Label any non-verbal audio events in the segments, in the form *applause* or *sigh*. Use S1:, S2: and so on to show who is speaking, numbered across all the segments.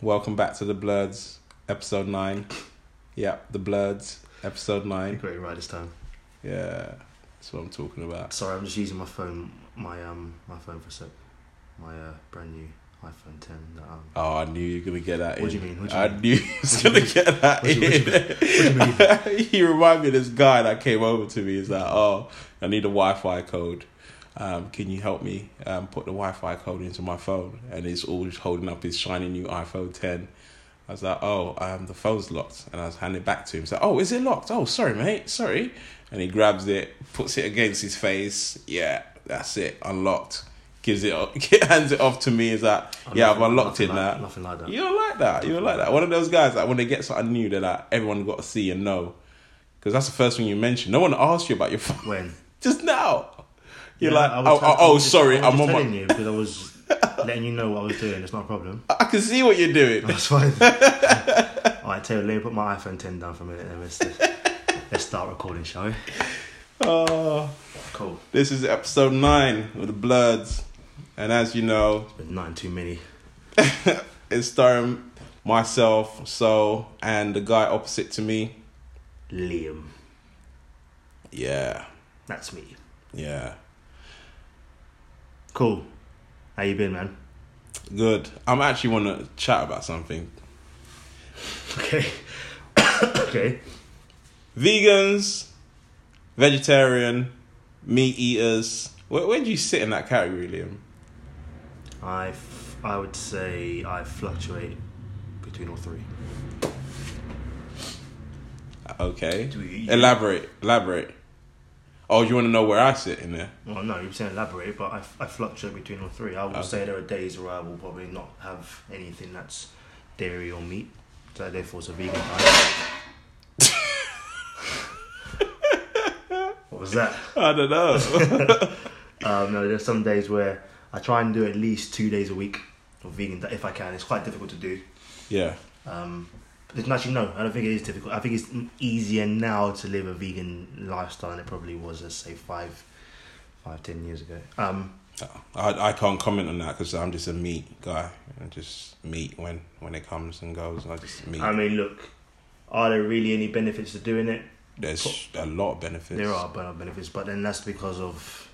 S1: Welcome back to the Bloods, episode nine. Yeah, the Bloods, episode nine.
S2: Great right this time.
S1: Yeah, that's what I'm talking about.
S2: Sorry, I'm just using my phone, my um, my phone for a sec. My uh, brand new iPhone 10. That, um,
S1: Oh, I knew you were gonna get that
S2: What
S1: in.
S2: do you mean? Do you
S1: I
S2: mean?
S1: knew you was gonna *laughs* get that
S2: What do you- what do you-
S1: he *laughs* reminded me of this guy that came over to me. He's like, "Oh, I need a Wi-Fi code. Um, can you help me um, put the Wi-Fi code into my phone?" And he's always holding up his shiny new iPhone 10. I was like, "Oh, um, the phone's locked," and I was handing it back to him. He's like, "Oh, is it locked? Oh, sorry, mate, sorry." And he grabs it, puts it against his face. Yeah, that's it, unlocked. Gives it, up, *laughs* hands it off to me. Is like,
S2: oh,
S1: "Yeah, I've unlocked it
S2: nothing
S1: now."
S2: like, Nothing like that.
S1: You don't like that. You don't like that. One of those guys like when they get something new, they're like everyone got to see and know, because that's the first thing you mention. No one asked you about your phone
S2: When? *laughs*
S1: just now. You're
S2: Yeah,
S1: like,
S2: I was
S1: oh, oh, oh, sorry, I'm
S2: just
S1: on
S2: telling
S1: my.
S2: you because I was letting you know what I was doing. It's not a problem.
S1: I can see what you're doing.
S2: That's fine. *laughs* Alright, tell you, let me put my iPhone 10 down for a minute and let's, let's start recording, shall we?
S1: Oh,
S2: Cool.
S1: this is episode nine of the Bloods, and as you know,
S2: But nine too many. *laughs*
S1: it's starring myself, so and the guy opposite to me.
S2: Liam.
S1: Yeah,
S2: That's me.
S1: yeah,
S2: Cool. How you been, man?
S1: good. I'm actually want to chat about something.
S2: Okay. *coughs* okay.
S1: vegans, vegetarian, meat eaters. Where, where do you sit in that category, Liam?
S2: I, f- I would say I fluctuate between all three.
S1: Okay. Elaborate. Elaborate. Oh, you want to know where I sit in there?
S2: Well, no, you're saying elaborate, but I, I fluctuate between all three. I will
S1: Okay.
S2: say there are days where I will probably not have anything that's dairy or meat, so therefore it's a vegan diet. *laughs* what was that?
S1: I don't know. *laughs*
S2: Um, no, there's some days where I try and do at least two days a week of vegan if I can. It's quite difficult to do.
S1: yeah.
S2: Um, actually, no, I don't think it is difficult. I think it's easier now to live a vegan lifestyle than it probably was, let's say, five, five, ten years ago. Um,
S1: I, I can't comment on that because I'm just a meat guy. I just meat when, when it comes and goes. I just meat.
S2: I mean, look, are there really any benefits to doing it?
S1: There's a lot of benefits.
S2: There are ben- benefits, but then that's because of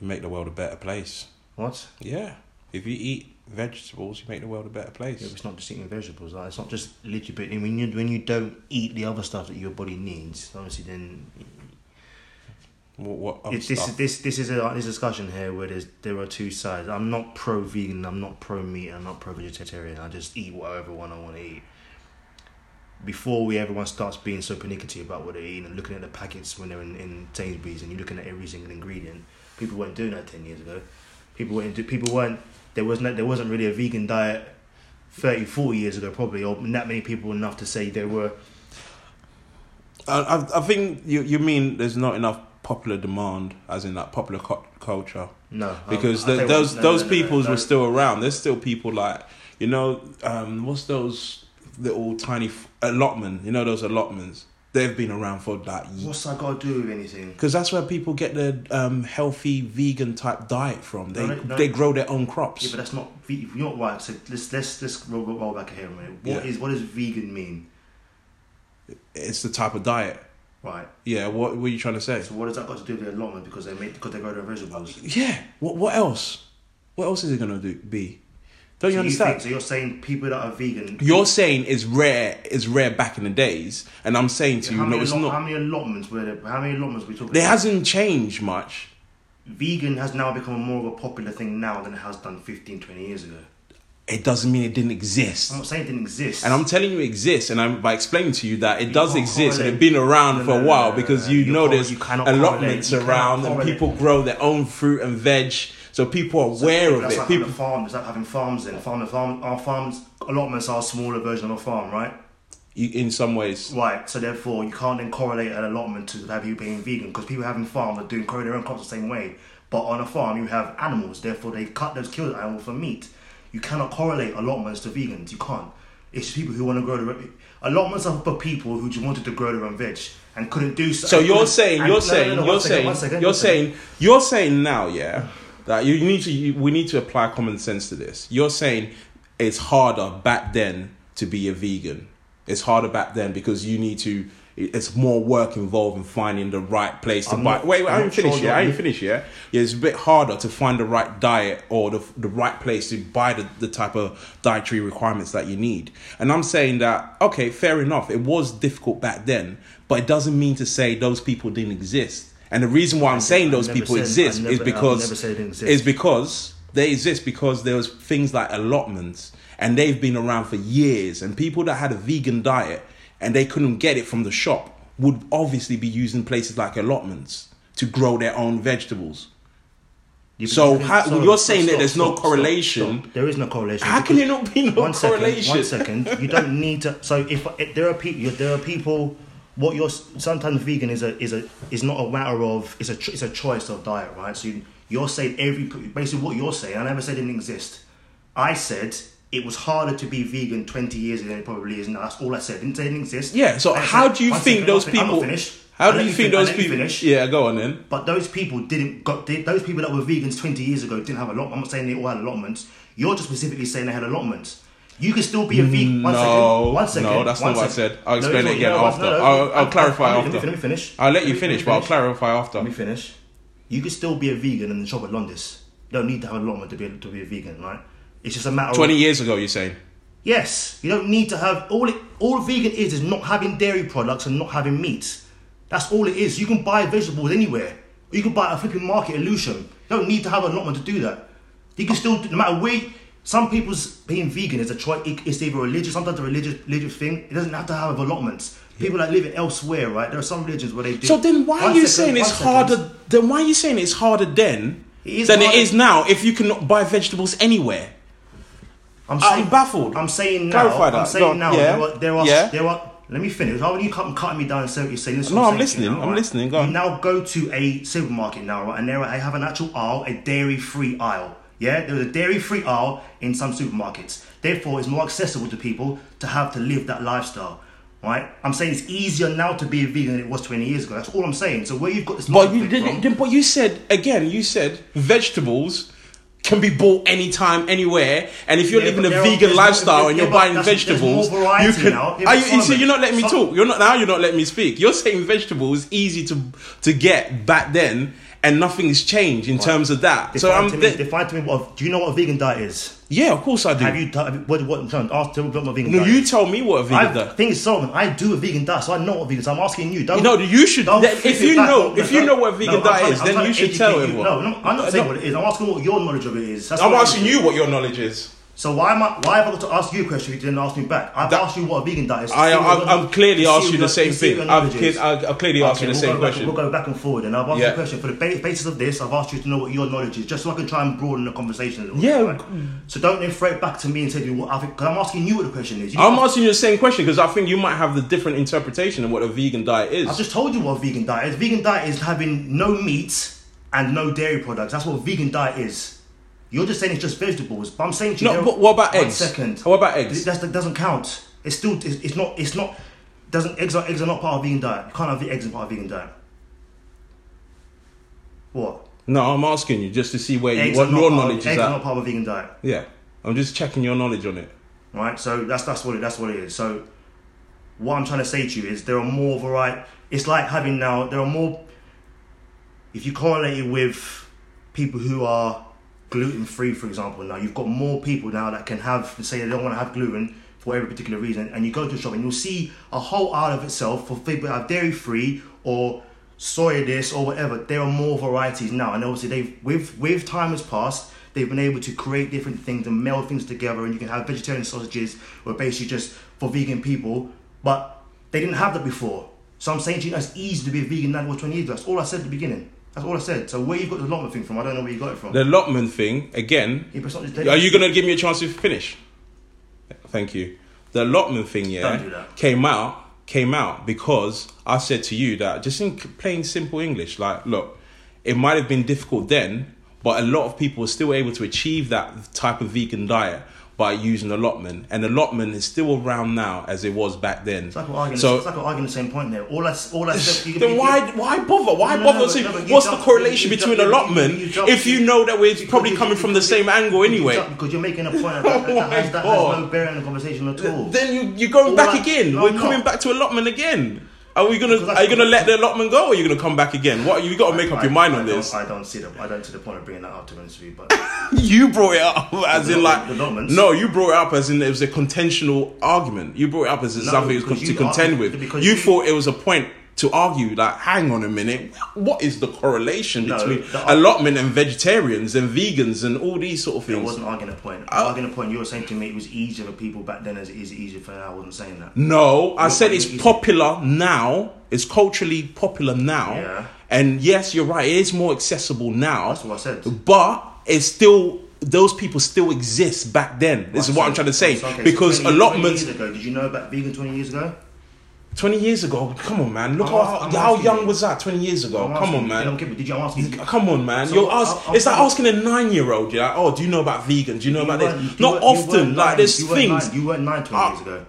S1: You make the world a better place.
S2: what?
S1: Yeah. If you eat vegetables, you make the world a better place.
S2: Yeah, it's not just eating vegetables. Like, it's not just literally. But when you when you don't eat the other stuff that your body needs, obviously, then
S1: What, what
S2: this is this this is a this discussion here where there's there are two sides. I'm not pro vegan. I'm not pro meat. I'm not pro vegetarian. I just eat whatever one I want to eat. Before we everyone starts being so pernickety about what they eat and looking at the packets when they're in, in Sainsbury's and you're looking at every single ingredient, people weren't doing that ten years ago. People weren't do, people weren't there was no, there wasn't really a vegan diet 30, 40 years ago probably or not many people enough to say there were
S1: I, I, think you you mean there's not enough popular demand, as in that popular cu- culture,
S2: no um,
S1: because
S2: I'll
S1: the,
S2: tell you what,
S1: those
S2: no,
S1: those
S2: no, no,
S1: peoples were still around. There's still people like you know, um, what's those little tiny f- allotment? You know those allotments. They've been around for like
S2: what's that got to do with anything
S1: because that's where people get their um, healthy vegan type diet from. They
S2: No, no,
S1: they grow their own crops.
S2: Yeah, but that's not. You're not right. So let's let's let's roll, roll back here a minute. What
S1: Yeah.
S2: is what does vegan mean?
S1: it's the type of diet.
S2: Right.
S1: Yeah, what were you trying to say?
S2: So what does that got to do with their allotment? Because they make because they grow their vegetables.
S1: Yeah. What what else? What else is it gonna do? Be? Don't you
S2: so
S1: understand?
S2: think- so you're saying people that are vegan.
S1: You're saying it's rare. It's rare back in the days, and I'm saying to you, no, it's not.
S2: how many allotments were there? How many allotments we talking?
S1: There
S2: about?
S1: hasn't changed much.
S2: Vegan has now become more of a popular thing now than it has done 15, 20 years ago.
S1: It doesn't mean it didn't exist.
S2: I'm not saying it didn't exist.
S1: And I'm telling you it exists, and I'm by explaining to you that it
S2: You
S1: does exist and it's been around
S2: No,
S1: for a while
S2: no, no,
S1: because you
S2: You
S1: know there's allotments
S2: you
S1: around and people grow their own fruit and veg, so people are aware of
S2: that's
S1: it.
S2: like
S1: People,
S2: farm. That's like having farms. Then farm, farm, our farms allotments are a smaller version of a farm, right?
S1: you, in some ways,
S2: Right, so therefore you can't then correlate an allotment to have you being vegan because people having farms are doing growing their own crops the same way. But on a farm you have animals, therefore they cut those killed animals for meat. You cannot correlate allotments to vegans. You can't. It's people who want to grow their own. allotments are for people who just wanted to grow their own veg and couldn't do so.
S1: So you're saying, you're saying, you're saying, you're saying, you're saying now, yeah, that you need to, you, we need to apply common sense to this. You're saying it's harder back then to be a vegan. It's harder back then because you need to. It's more work involved in finding the right place to
S2: I'm
S1: buy.
S2: not-
S1: wait, wait, I
S2: I'm
S1: ain't
S2: not sure
S1: finished yet. I ain't finished yet. Yeah, it's a bit harder to find the right diet or the the right place to buy the, the type of dietary requirements that you need. And I'm saying that okay, fair enough. It was difficult back then, but it doesn't mean to say those people didn't exist. And the reason why I'm saying those people
S2: said-
S1: exist
S2: never-
S1: is because
S2: they exist.
S1: is because they exist because there was things like allotments and they've been around for years and people that had a vegan diet and they couldn't get it from the shop would obviously be using places like allotments to grow their own vegetables
S2: You-
S1: So
S2: can-
S1: how-
S2: sorry,
S1: you're saying that there's no
S2: stop, stop,
S1: correlation?
S2: stop. There is no correlation.
S1: How can there not be no
S2: one second,
S1: correlation?
S2: One second. You don't need to. So if, if there are people, there are people. What you're sometimes vegan is a is a is not a matter of it's a it's a choice of diet, right? So you, you're saying every basically what you're saying. I never said it didn't exist. I said it was harder to be vegan 20 years ago than it probably is now. That's all I said. didn't say it didn't exist.
S1: yeah so how do you think those
S2: I'm not I'm
S1: people
S2: finished.
S1: how do you think those people
S2: finish.
S1: yeah go on then
S2: But those people didn't got did, those people that were vegans twenty years ago didn't have a lot. I'm not saying they all had allotments. You're just specifically saying they had allotments. You can still be a vegan. One
S1: No,
S2: second. One second.
S1: no, that's
S2: one
S1: not what I said. I'll explain
S2: no,
S1: it again
S2: no,
S1: after.
S2: no.
S1: I'll- I'll clarify
S2: me-
S1: after.
S2: Let me, let me finish.
S1: I'll let you finish
S2: me
S1: but I'll clarify after
S2: Let me finish. You could still be a vegan and shop at Londis. You don't need to have an allotment to be to be a vegan, right? It's just a matter
S1: 20
S2: of
S1: years ago you're saying
S2: Yes, you don't need to have all it. All vegan is is not having dairy products and not having meat. That's all it is. You can buy vegetables anywhere. You can buy a flipping market illusion. You don't need to have a allotment to do that. You can still, no matter where. Some people's being vegan is a choice. It's either religious, sometimes a religious religious thing. It doesn't have to have allotments. People that live it elsewhere, right? There are some religions where they do.
S1: So then why are you
S2: second,
S1: saying it's
S2: second.
S1: harder then why are you saying it's harder then
S2: It
S1: than it
S2: harder-
S1: is now if you cannot buy vegetables anywhere?
S2: I'm
S1: I'm baffled.
S2: I'm saying now.
S1: Clarify that.
S2: I'm saying
S1: Go-
S2: now.
S1: yeah.
S2: There are. There are.
S1: Yeah.
S2: There are. Let me finish. How are you cut, cutting me down and saying what you're saying? Listen
S1: No, I'm
S2: saying
S1: listening.
S2: now,
S1: I'm listening. Go on.
S2: You now go to a supermarket now, right? And there I have an actual aisle, a dairy-free aisle. Yeah, there was a dairy-free aisle in some supermarkets. Therefore, it's more accessible to people to have to live that lifestyle. Right? I'm saying it's easier now to be a vegan than it was 20 years ago. That's all I'm saying. So where you've got this
S1: But you didn't
S2: from-
S1: but you said again, you said vegetables can be bought anytime, anywhere, and if you're
S2: Yeah,
S1: living a
S2: there are-
S1: vegan lifestyle and you're buying vegetables, you can.
S2: now. Yeah,
S1: Are you, see, you're not letting me talk. You're not now. You're not letting me speak. You're saying vegetables easy to to get back then, and nothing's changed in terms of that. So I'm th-
S2: define to me what. Do you know what a vegan diet is?
S1: yeah, of course I do.
S2: Have you you, what? What? I'm trying to ask. Tell me what a vegan
S1: no,
S2: diet
S1: you
S2: is.
S1: tell me what a vegan
S2: I
S1: diet.
S2: think it's Solomon. I do a vegan diet, so I know what vegan. So I'm asking you. Don't.
S1: You know, you should. if you know,
S2: on-
S1: if you know what a vegan
S2: no,
S1: diet
S2: trying-
S1: is, then you should tell
S2: you.
S1: everyone.
S2: No, no, I'm not saying
S1: No.
S2: what it is. I'm asking what your knowledge of it is. That's
S1: I'm asking you what your knowledge is.
S2: So why am I? Why have I got to ask you a question? You didn't ask me back. I've
S1: That-
S2: asked you what a vegan diet is.
S1: I, I, I'm clearly asked you the same
S2: to see what
S1: thing. I've, I've clearly asked you the
S2: we'll
S1: same question.
S2: We'll go back and forward, and I've asked you a question for the basis of this. I've asked you to know what your knowledge is, just so I can try and broaden the conversation a little
S1: Yeah.
S2: bit. Right? So don't then throw it back to me and say what I think. Because I'm asking you what the question is. You
S1: I'm asking you the same question because I think you might have the different interpretation of what a vegan diet is.
S2: I've just told you what a vegan diet is. Vegan diet is having no meat and no dairy products. That's what a vegan diet is. You're just saying it's just vegetables, but I'm saying to you.
S1: No, but what about eggs?
S2: second.
S1: What about eggs?
S2: That's, that doesn't count. It's still. It's, it's not. It's not. Doesn't eggs are eggs are not part of vegan diet. You can't have the eggs as part of vegan diet. What?
S1: no, I'm asking you just to see where you, what your
S2: part of-
S1: knowledge is
S2: Eggs are
S1: at.
S2: not part of a vegan diet.
S1: Yeah, I'm just checking your knowledge on it.
S2: right? So that's that's what it, that's what it is. So what I'm trying to say to you is there are more variety. It's like having now there are more. If you correlate it with people who are gluten free, for example, now you've got more people now that can have say they don't want to have gluten for every particular reason, and you go to a shop and you'll see a whole aisle of itself for people that are dairy free or soy this or whatever. There are more varieties now, and obviously they've with with time has passed. They've been able to create different things and meld things together, and you can have vegetarian sausages, or basically just for vegan people. But they didn't have that before. So I'm saying to you, it's easy to be a vegan now was 20 years. That's all I said at the beginning. That's all I said. So where you got the allotment thing from? I don't know where you got it from.
S1: The allotment thing again.
S2: Yeah, but it's not just-
S1: Are you going to give me a chance to finish? Thank you. The allotment thing, yeah,
S2: Don't do that.
S1: came out came out because I said to you that just in plain simple English, like, look, it might have been difficult then, but a lot of people were still able to achieve that type of vegan diet by using allotment, and allotment is still around now as it was back then.
S2: It's like we're arguing,
S1: so
S2: it's like we're arguing the same point there. All I, all I said.
S1: then why why bother? Why
S2: No,
S1: bother?
S2: no, no,
S1: what's
S2: jump-
S1: the correlation
S2: you
S1: between
S2: jump- you-
S1: allotment
S2: you jump-
S1: if you know that we're probably coming from the same angle anyway?
S2: Because you're making a point *laughs* that,
S1: Oh
S2: that, that, has, that has no bearing on the conversation at all.
S1: Then you you're going
S2: All
S1: back
S2: I-
S1: again. we're coming back to allotment again. Are we gonna? Are you gonna let the allotment go, or are you gonna come back again? What you got to make up
S2: I-
S1: your mind
S2: I
S1: on this?
S2: I don't see the I don't see the point of bringing that up to be honest but *laughs*
S1: You brought it up as in like no, you brought it up as in it was a contentional argument. You brought it up as
S2: No,
S1: something to contend
S2: are-
S1: with. You
S2: you-
S1: thought it was a point to argue. Like, hang on a minute, what is the correlation
S2: No,
S1: between
S2: the-
S1: allotment and vegetarians and vegans and all these sort of
S2: it
S1: things?
S2: wasn't arguing a point.
S1: Oh.
S2: arguing a point. You were saying to me it was easier for people back then as it is easier for now. I wasn't saying that.
S1: No, I said it's
S2: think?
S1: popular now. It's culturally popular now.
S2: Yeah.
S1: And yes, you're right. It is more accessible now.
S2: That's what I said.
S1: But it's still those people still exist back then. This is what I'm trying to say
S2: okay,
S1: because
S2: 20
S1: allotments.
S2: ago, did you know about vegan twenty years ago?
S1: 20 years ago, come on, man. Look
S2: I'm
S1: how,
S2: ask- I'm
S1: how young
S2: you.
S1: was that 20 years ago?
S2: I'm
S1: come on, man.
S2: You don't me. Did you I'm asking you?
S1: Come on, man.
S2: So,
S1: You're ask,
S2: I'll
S1: it's like asking a nine-year-old. You're like, oh, do you know about vegans? Do you know
S2: You
S1: about this? Not often. Like
S2: nine.
S1: there's
S2: You weren't
S1: things.
S2: nine. You weren't nine 20
S1: Ah.
S2: years ago.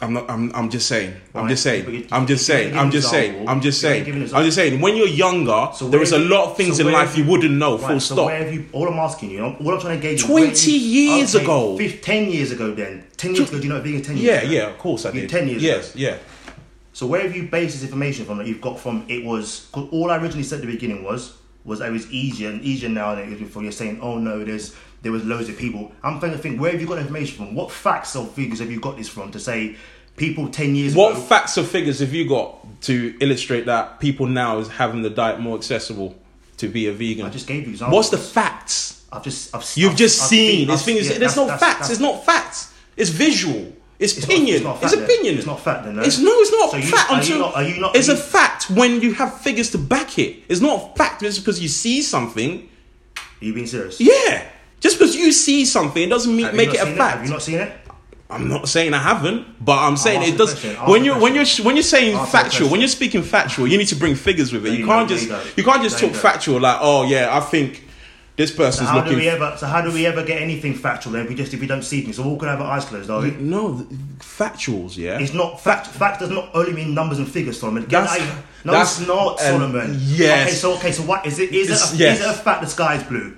S1: I'm not. I'm. I'm just saying. I'm just saying. I'm just
S2: you- you
S1: saying. I'm just saying. I'm just saying. I'm just saying. When you're younger,
S2: So
S1: there is a lot of things
S2: so
S1: in life
S2: have
S1: you wouldn't know.
S2: Right,
S1: Full
S2: so
S1: stop.
S2: where have you? All I'm asking you, all I'm trying to gauge.
S1: 20
S2: you-
S1: years
S2: okay,
S1: ago.
S2: fif- ten years ago. Then ten years ago. Do you know what vegan ten years
S1: Yeah,
S2: ago?
S1: yeah. Of course I
S2: You-
S1: did.
S2: 10 years
S1: Yes.
S2: ago.
S1: Yeah.
S2: So where have you based this information from that you've got from? It was cause all I originally said at the beginning was was that it was easier and easier now than it was before. You're saying, oh no, there's there was loads of people. I'm trying to think, where have you got information from? What facts or figures have you got this from to say people ten years
S1: What
S2: ago?
S1: facts or figures have you got to illustrate that people now is having the diet more accessible to be a vegan?
S2: I just gave you examples.
S1: What's the facts?
S2: I've just I've
S1: You've
S2: I've-
S1: just
S2: I've
S1: seen. This thing is.
S2: yeah,
S1: there's no
S2: that's-
S1: facts.
S2: that's-
S1: It's not facts. It's visual. It's
S2: It's not-
S1: opinion.
S2: it's not
S1: It's,
S2: fact then.
S1: opinion.
S2: It's not fact then, no?
S1: It's no. It's not
S2: So you-
S1: fact
S2: are you
S1: until
S2: not- are you not-
S1: it's
S2: are
S1: a fact when you have figures to back it. It's not fact just because you see something.
S2: Are you being serious?
S1: Yeah. Just because you see something, it doesn't mean, make it a fact.
S2: Have you not seen it?
S1: I'm not saying I haven't, but I'm saying it does. When you're when you're when you're saying factual, when you're speaking factual, you need to bring figures with it. You
S2: you
S1: can't
S2: don't.
S1: Just
S2: you
S1: you can't just
S2: you
S1: talk factual like, oh yeah, I think this person's So
S2: how do we ever? So how do we ever get anything factual then? If we just if we don't see things, so we all can have our eyes closed, are we?
S1: no, factuals, yeah.
S2: It's not fact. Fact does not only mean numbers and figures, Solomon. Get
S1: That's-
S2: I- no,
S1: that's-
S2: it's not,
S1: um,
S2: Solomon.
S1: yes.
S2: Okay, so okay, so what is it? Is it?
S1: It's-
S2: A,
S1: yes.
S2: Is it a fact the sky is blue?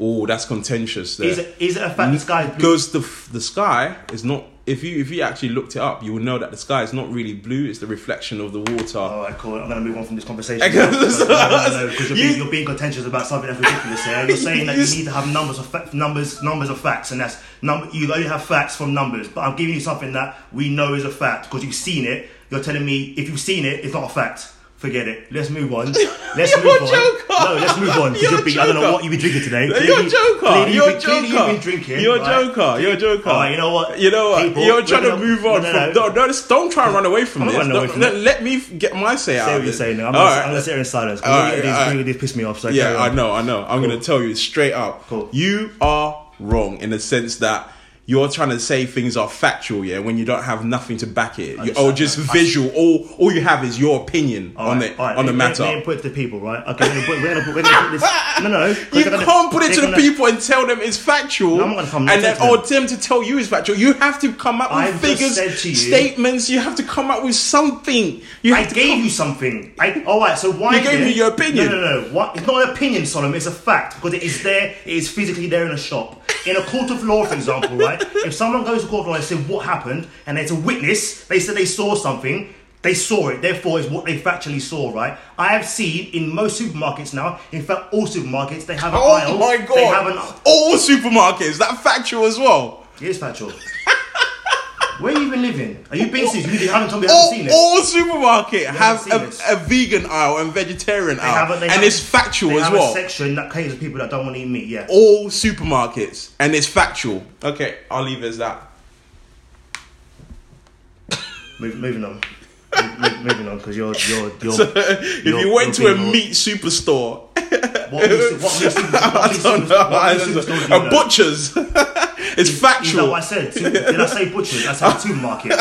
S1: Oh, that's contentious. There.
S2: Is it? Is it a fact the sky is blue?
S1: Because the the sky is not. If you if you actually looked it up, you would know that the sky is not really blue. It's the reflection of the water.
S2: Oh, All right, cool. I'm going to move on from this conversation. No, no, no, because *laughs* you're,
S1: you-
S2: being, you're being contentious about something that's ridiculous here. You're *laughs* saying that
S1: You
S2: you need to have numbers of fa- numbers, numbers of facts, and that's number. You only have facts from numbers. But I'm giving you something that we know is a fact because you've seen it. You're telling me if you've seen it, it's not a fact. Forget it. Let's move on. *laughs* Let's
S1: You're
S2: move
S1: a
S2: on.
S1: joker.
S2: No, let's move on.
S1: You're
S2: being- I don't know what you've been drinking today.
S1: You're a joker.
S2: clearly
S1: You're a
S2: been- clearly
S1: joker.
S2: You've been drinking.
S1: You're a
S2: right?
S1: joker. You're a joker.
S2: All right, you know what?
S1: You know what?
S2: People,
S1: You're trying to move on
S2: no, no, no.
S1: Don't, don't, don't try and run away from
S2: I'm
S1: this.
S2: away from
S1: let,
S2: it.
S1: let me get my say out.
S2: Say what you're saying. now. I'm, gonna,
S1: right.
S2: Gonna sit here in silence.
S1: All right,
S2: Because
S1: all right.
S2: really, piss me off. So
S1: Yeah, I know, I know. I'm going to tell you straight up. You are wrong in the sense that you're trying to say things are factual, yeah, when you don't have nothing to back it, you, or just
S2: I-
S1: visual. All all you have is your opinion on
S2: right,
S1: the
S2: right,
S1: on the matter.
S2: Let me put it to the people, right? Okay, we're gonna put, we're gonna put, we're gonna put this. No, no, *laughs*
S1: you
S2: gonna-
S1: can't put it to the
S2: gonna-
S1: people and tell them it's factual,
S2: No, I'm not gonna come-
S1: and then or them to tell you it's factual. You have to come up with
S2: I've
S1: figures,
S2: you-
S1: statements. You have to come up with something. You
S2: I
S1: have to
S2: gave
S1: come-
S2: you something. I, all right, so why?
S1: You gave me your opinion.
S2: No, no, no. What? It's not an opinion, Solomon. It's a fact because it is there. It is physically there in a shop. In a court of law, for example, right? If someone goes to court and says what happened, and there's a witness, they said they saw something. They saw it, therefore, is what they factually saw, right? I have seen in most supermarkets now, in fact, all supermarkets, they have an
S1: Oh
S2: aisle.
S1: my
S2: They have an.
S1: All supermarkets that factual as well.
S2: It is factual. Where you even living? Are you being serious? You haven't told me you
S1: all,
S2: haven't seen it.
S1: all supermarket have a, a vegan aisle and vegetarian
S2: They
S1: aisle,
S2: have a- they
S1: and
S2: have
S1: it's factual
S2: they
S1: as
S2: have
S1: well.
S2: a section that caters to people that don't want to eat meat. Yeah.
S1: all supermarkets, and it's factual. Okay, I'll leave it as that.
S2: Move, moving on. Move, moving on because you're you're you're. *laughs*
S1: So, if
S2: you're-
S1: you went to a
S2: being-
S1: meat superstore,
S2: what meat, what super- *laughs* what
S1: I don't know,
S2: what
S1: I don't know.
S2: superstore do you
S1: a butcher's, *laughs* it's
S2: Is that
S1: factual.
S2: what I said? Did I say butchers? I said supermarket.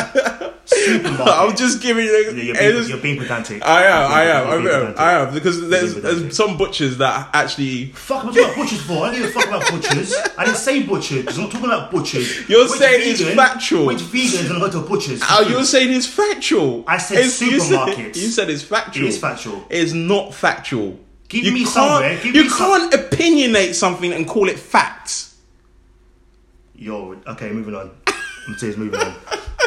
S2: supermarket.
S1: I'm just giving you.
S2: You're, being, you're being pedantic.
S1: I am, I am, I am. I am, because there's, there's some butchers that actually.
S2: Fuck, I'm talking about butchers for. I don't give a fuck about butchers. I didn't say butchers because I'm not talking about butchers.
S1: You're saying it's factual.
S2: Which vegans is going to go to butchers?
S1: Oh, you're saying it's factual.
S2: I said
S1: It's- you said-
S2: supermarkets.
S1: You said, it's factual.
S2: It is factual.
S1: It's not factual.
S2: Give
S1: you
S2: me
S1: can't,
S2: somewhere, give
S1: you
S2: me
S1: can't opinionate something and call it facts.
S2: Yo, okay, moving on. I'm serious, moving on.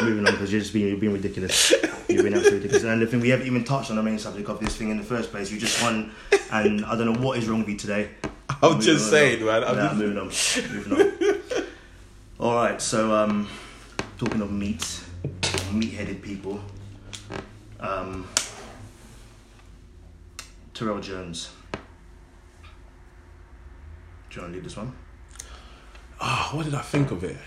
S2: moving on because you're just being, you're being ridiculous. You're being absolutely ridiculous. And the thing, we haven't even touched on the main subject of this thing in the first place. You just won, and I don't know what is wrong with you today. *laughs*
S1: I'm
S2: Moving
S1: just
S2: on.
S1: saying, man. I'm
S2: Nah,
S1: just-
S2: moving on. Moving on. All right, so um, talking of meat, meat-headed people. Um, Terroll Jones. Do you want to lead this one?
S1: Ah, what did I think of it?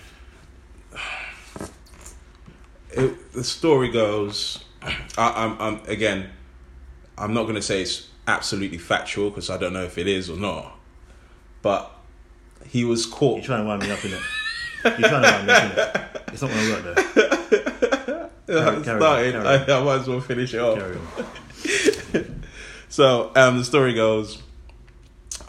S1: it the story goes. I, I'm, I'm again. I'm not going to say it's absolutely factual because I don't know if it is or not. But he was caught.
S2: You're trying to wind me up, in it. You're trying to wind me up, innit? It's not going to work, though. *laughs*
S1: I
S2: carry
S1: started.
S2: carry
S1: I. I might as well finish it off. *laughs* So um, the story goes.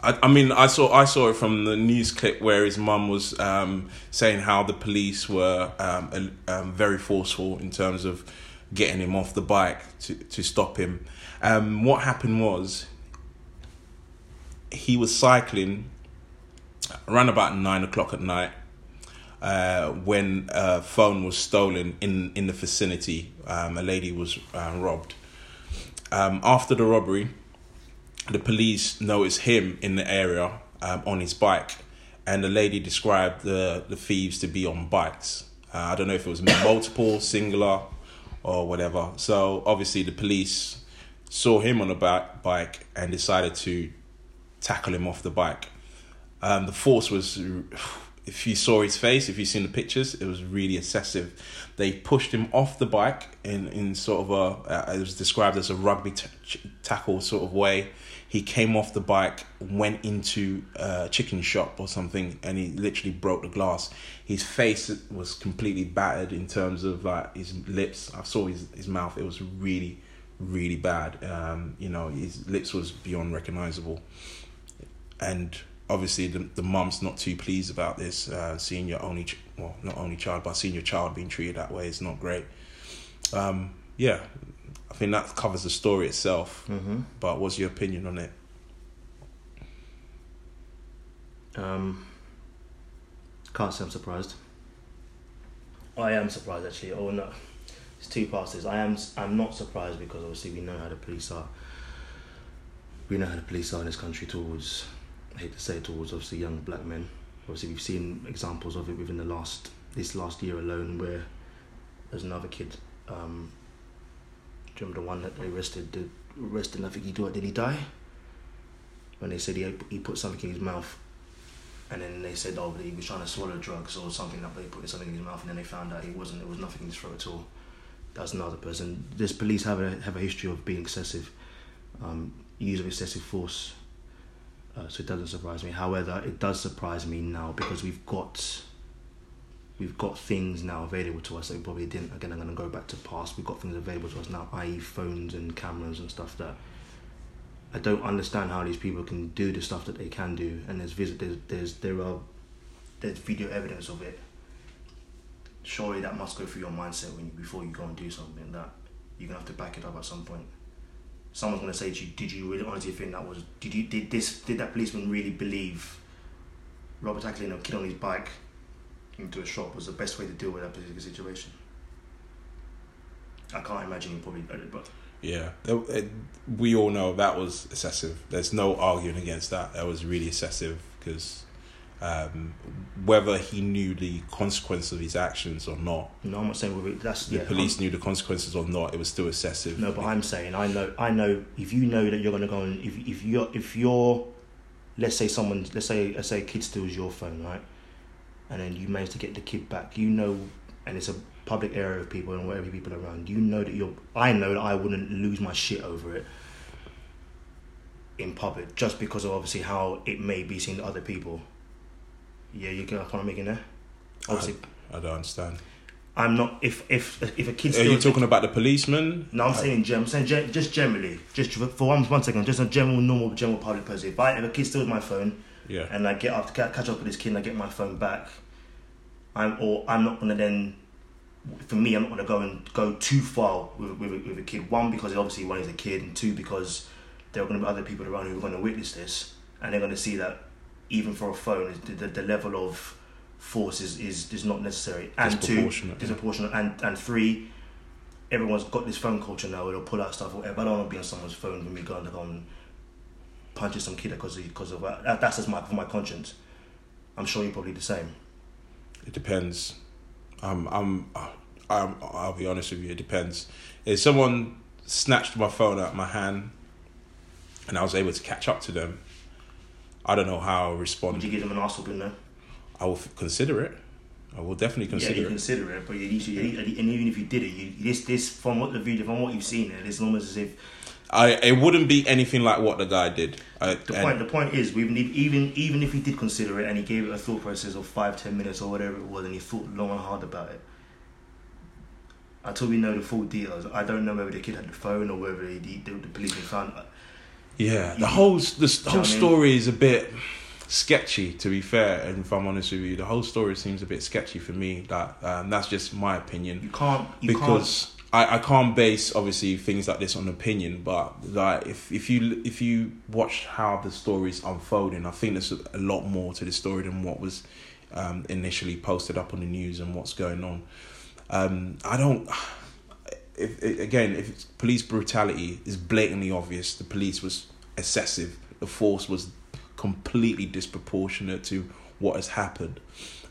S1: I, I mean, I saw I saw it from the news clip where his mum was um, saying how the police were um, um, very forceful in terms of getting him off the bike to to stop him. Um, what happened was he was cycling around about nine o'clock at night uh, when a phone was stolen in in the vicinity. Um, a lady was uh, robbed. Um, after the robbery, the police noticed him in the area um, on his bike, and the lady described the the thieves to be on bikes. Uh, I don't know if it was *coughs* multiple, singular, or whatever. So obviously the police saw him on a bike, and decided to tackle him off the bike. Um, the force was, *sighs* if you saw his face, if you've seen the pictures, it was really excessive. They pushed him off the bike in, in sort of a, uh, it was described as a rugby t- tackle sort of way. He came off the bike, went into a chicken shop or something, and he literally broke the glass. His face was completely battered in terms of like his lips. I saw his, his mouth. It was really, really bad. Um, you know, his lips was beyond recognizable and obviously the the mum's not too pleased about this. Uh, seeing your only, ch- well, not only child, but seeing your child being treated that way is not great. Um, yeah, I think that covers the story itself.
S2: Mm-hmm.
S1: But what's your opinion on it?
S2: Um, can't say I'm surprised. I am surprised actually. Oh no, it's two parts. this. I am. I'm not surprised because obviously we know how the police are. We know how the police are in this country towards. I hate to say it, towards obviously young black men. Obviously we've seen examples of it within the last this last year alone where there's another kid. Um, do you remember the one that they arrested? The arrested. I think he died. Did he die? When they said he he put something in his mouth and then they said, oh, he was trying to swallow drugs or something that. They put something in his mouth, and then they found out he wasn't. There was nothing in his throat at all. That's another person. This police have a have a history of being excessive, um, use of excessive force. Uh, so it doesn't surprise me. However, it does surprise me now because we've got we've got things now available to us that we probably didn't. Again, I'm going to go back to past. We've got things available to us now, i.e., phones and cameras and stuff that I don't understand how these people can do the stuff that they can do. And there's visit, there's, there's there are there's video evidence of it. Surely that must go through your mindset when before you go and do something that you're gonna have to back it up at some point. Someone's gonna say to you, "Did you really honestly think that was? Did you did this? Did that policeman really believe rugby tackling a kid on his bike into a shop was the best way to deal with that particular situation?" I can't imagine he probably did it, but
S1: Yeah, we all know that was excessive. There's no arguing against that. That was really excessive because um, whether he knew the consequence of his actions or not,
S2: no, I'm not saying we're, that's
S1: the
S2: yeah,
S1: police knew the consequences or not, it was still excessive.
S2: No, but I'm saying I know I know if you know that you're gonna go and if if you're if you're let's say someone let's say let's say a kid steals your phone, right? And then you manage to get the kid back, you know and it's a public area of people and whatever people around, you know that you're I know that I wouldn't lose my shit over it in public just because of obviously how it may be seen to other people. Yeah, you get what I'm making there? Obviously
S1: I don't understand.
S2: I'm not. If if if a kid
S1: Are you talking about the policeman?
S2: No, I'm saying in general. I'm saying just generally, just for one one second, just a general, normal, general public person. If I if a kid steals my phone
S1: Yeah.
S2: and I get up to catch up with this kid and I get my phone back, I'm or I'm not gonna then. For me, I'm not gonna go and go too far with with, a- with a kid. One because obviously one is a kid, and two because there are gonna be other people around who are gonna witness this, and they're gonna see that even for a phone, the the, the level of force is, is is not necessary. And two,
S1: Disproportionate, yeah.
S2: And and three, everyone's got this phone culture now where they'll pull out stuff or whatever. I don't want to be on someone's phone when we go and go and punching some kid because of because of that. That's just my for my conscience. I'm sure you're probably the same.
S1: It depends. Um, I'm, I'm, I'll be honest with you. It depends. If someone snatched my phone out of my hand, and I was able to catch up to them, I don't know how I'll
S2: Would
S1: respond.
S2: you give them an arse whooping though?
S1: I will f- consider it. I will definitely
S2: yeah,
S1: consider
S2: you
S1: it.
S2: consider it, but you, you, and even if you did it, you, this this from what the video, from what you've seen, it, it's almost as if
S1: I it wouldn't be anything like what the guy did. I,
S2: The point, the point is, we need, even even if he did consider it and he gave it a thought process of five, ten minutes or whatever it was, and he thought long and hard about it. Until we know the full details, I don't know whether the kid had the phone or whether he, the, the police found.
S1: Yeah, the whole the whole
S2: what I mean?
S1: story is a bit sketchy. To be fair, and if I'm honest with you, the whole story seems a bit sketchy for me. That um, that's just my opinion
S2: You can't. You
S1: because I, I can't base obviously things like this on opinion. But like if if you if you watch how the story's unfolding, I think there's a, lot more to the story than what was um, initially posted up on the news and what's going on. Um, I don't. *sighs* If, again, if police brutality is blatantly obvious, the police was excessive. The force was completely disproportionate to what has happened.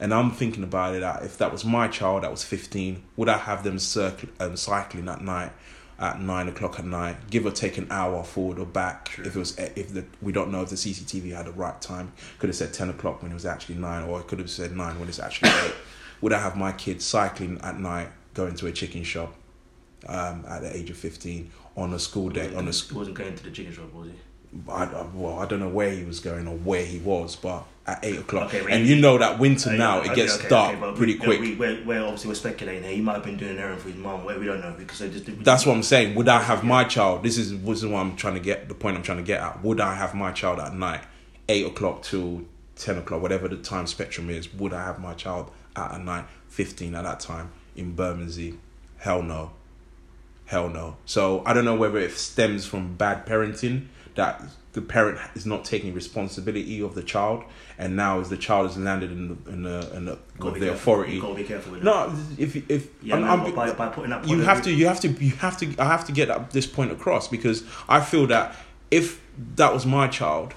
S1: And I'm thinking about it. That if that was my child, that was 15, would I have them circle, um, cycling at night? At nine o'clock at night, give or take an hour forward or back. If it was, if the we don't know if the CCTV had the right time, could have said ten o'clock when it was actually nine, or it could have said nine when it's actually eight. Would I have my kids cycling at night, going to a chicken shop, um, at the age of fifteen on a school day? On a
S2: He wasn't going to the chicken shop, was he?
S1: I, I- well, I don't know where he was going or where he was, but at eight o'clock,
S2: Okay, but
S1: and you know that winter
S2: Uh,
S1: now
S2: yeah,
S1: it gets
S2: okay,
S1: dark pretty
S2: we,
S1: quick.
S2: We, we're, we're obviously we're speculating here. He might have been doing an errand for his mum. We don't know because they just.
S1: That's what I'm saying. Would I have my child? This is this is what I'm trying to get. The point I'm trying to get at. Would I have my child at night, eight o'clock till ten o'clock, whatever the time spectrum is? Would I have my child at a night, fifteen at that time in Bermondsey? Hell no. Hell no. So I don't know whether it stems from bad parenting that the parent is not taking responsibility of the child, and now as the child has landed in the in the, in the
S2: Gotta
S1: with
S2: be
S1: the
S2: careful.
S1: authority.
S2: You gotta be careful.
S1: No, if if
S2: Yeah,
S1: I'm-
S2: man,
S1: I'm-
S2: by, by putting that.
S1: you have to you have to you have to i have to get that, this point across because i feel that if that was my child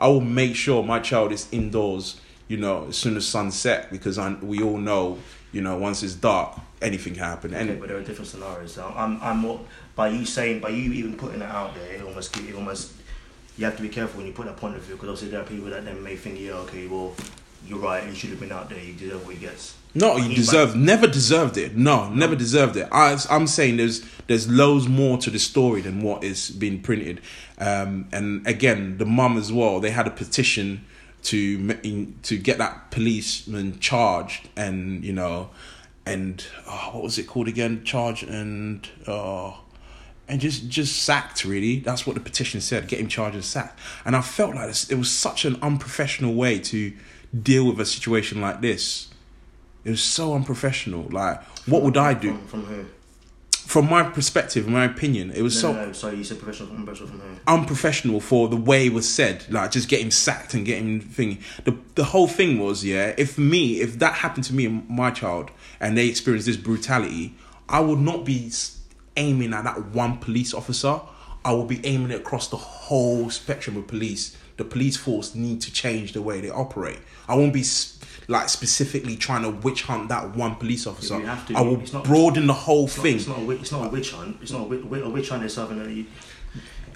S1: i will make sure my child is indoors you know as soon as sunset because I, we all know you know once it's dark anything can happen and
S2: but there are different scenarios. So I'm, I'm more by you saying, by you even putting it out there, it almost, it almost, you have to be careful when you put that point of view because obviously there are people that then may think, yeah, okay, well, you're right, you should have been out there, you deserve what he gets.
S1: No, you deserve never deserved it. No, never deserved it. I, I'm saying there's there's loads more to the story than what is being printed. Um, and again, the mum as well. They had a petition to to get that policeman charged, and you know, and oh, what was it called again? Charged and oh, and just just sacked. Really, that's what the petition said. Get him charged and sacked. And I felt like this, it was such an unprofessional way to deal with a situation like this. It was so unprofessional. Like, what would I do?
S2: From, from?
S1: From my perspective, my opinion, it was
S2: No,
S1: so
S2: no, no, sorry, you said professional from professional from who?
S1: unprofessional for the way it was said. Like, just getting sacked and getting thing. The the whole thing was, yeah. If me, if that happened to me and my child, and they experienced this brutality, I would not be aiming at that one police officer. I would be aiming it across the whole spectrum of police. The police force need to change the way they operate. I won't be s- like specifically trying to witch hunt that one police officer.
S2: have to.
S1: I will
S2: It's not-
S1: broaden the whole
S2: It's not,
S1: thing.
S2: it's not, a, it's not a witch hunt. It's not a, a witch hunt. Is something that you.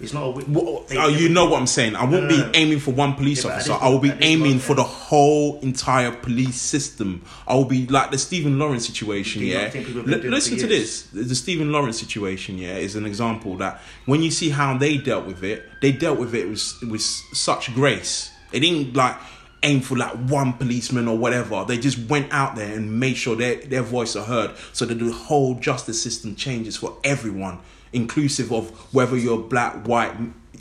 S2: It's not a witch.
S1: Well, oh, you know what I'm saying. I won't
S2: no,
S1: be
S2: no.
S1: aiming for one police
S2: Yeah,
S1: officer. I will be
S2: point- at this
S1: aiming for the whole entire police system. I will be like the Stephen Lawrence situation.
S2: Not
S1: Yeah,
S2: think people have been
S1: L- listen to
S2: years?
S1: this. The Stephen Lawrence situation. Yeah, is an example that when you see how they dealt with it, they dealt with it with with such grace. It didn't like aim for like one policeman or whatever. They just went out there and made sure their their voice are heard, so that the whole justice system changes for everyone, inclusive of whether you're black, white,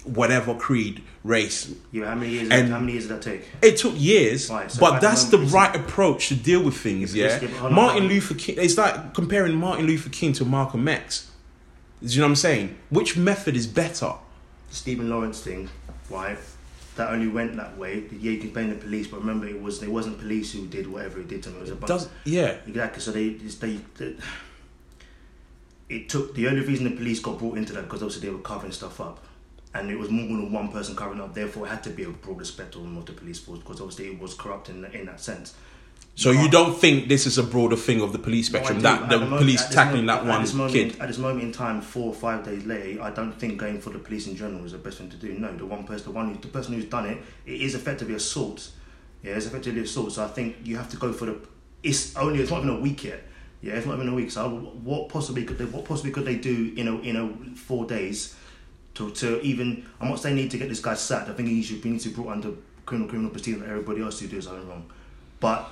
S1: whatever creed, race.
S2: Yeah, how many years?
S1: And-
S2: how many years did that take?
S1: It took years,
S2: Right, so
S1: but
S2: at
S1: that's
S2: the
S1: right approach to deal with things. Yeah,
S2: it's- it's- hold on,
S1: Martin
S2: on.
S1: Luther King. It's like comparing Martin Luther King to Malcolm X. Do you know what I'm saying? Which method is better?
S2: Stephen Lawrence thing, right? That only went that way. Yeah, you can blame the police, but remember, it was it wasn't police who did whatever it did to him. It was a bunch.
S1: Does yeah?
S2: Exactly. So they, they, they, *sighs* it took the only reason the police got brought into that because obviously they were covering stuff up, and it was more than one person covering up. Therefore, it had to be a broader spectrum of the police force because obviously it was corrupt in in that sense.
S1: So you don't think this is a broader thing of the police spectrum
S2: do.
S1: that the
S2: moment-
S1: police tackling
S2: moment-
S1: that one
S2: this moment,
S1: kid?
S2: At this moment in time, four or five days later, I don't think going for the police in general is the best thing to do. No, the one person, the one, who, the person who's done it, it is effectively assault. Yeah, it's effectively assault. So I think you have to go for the. It's only it's not even a week yet. Yeah, it's not even a week. So what possibly could they? What possibly could they do in a in a four days? To, to even, I'm not saying they need to get this guy sacked. I think he should be need to be brought under criminal criminal proceedings like everybody else who does something wrong. But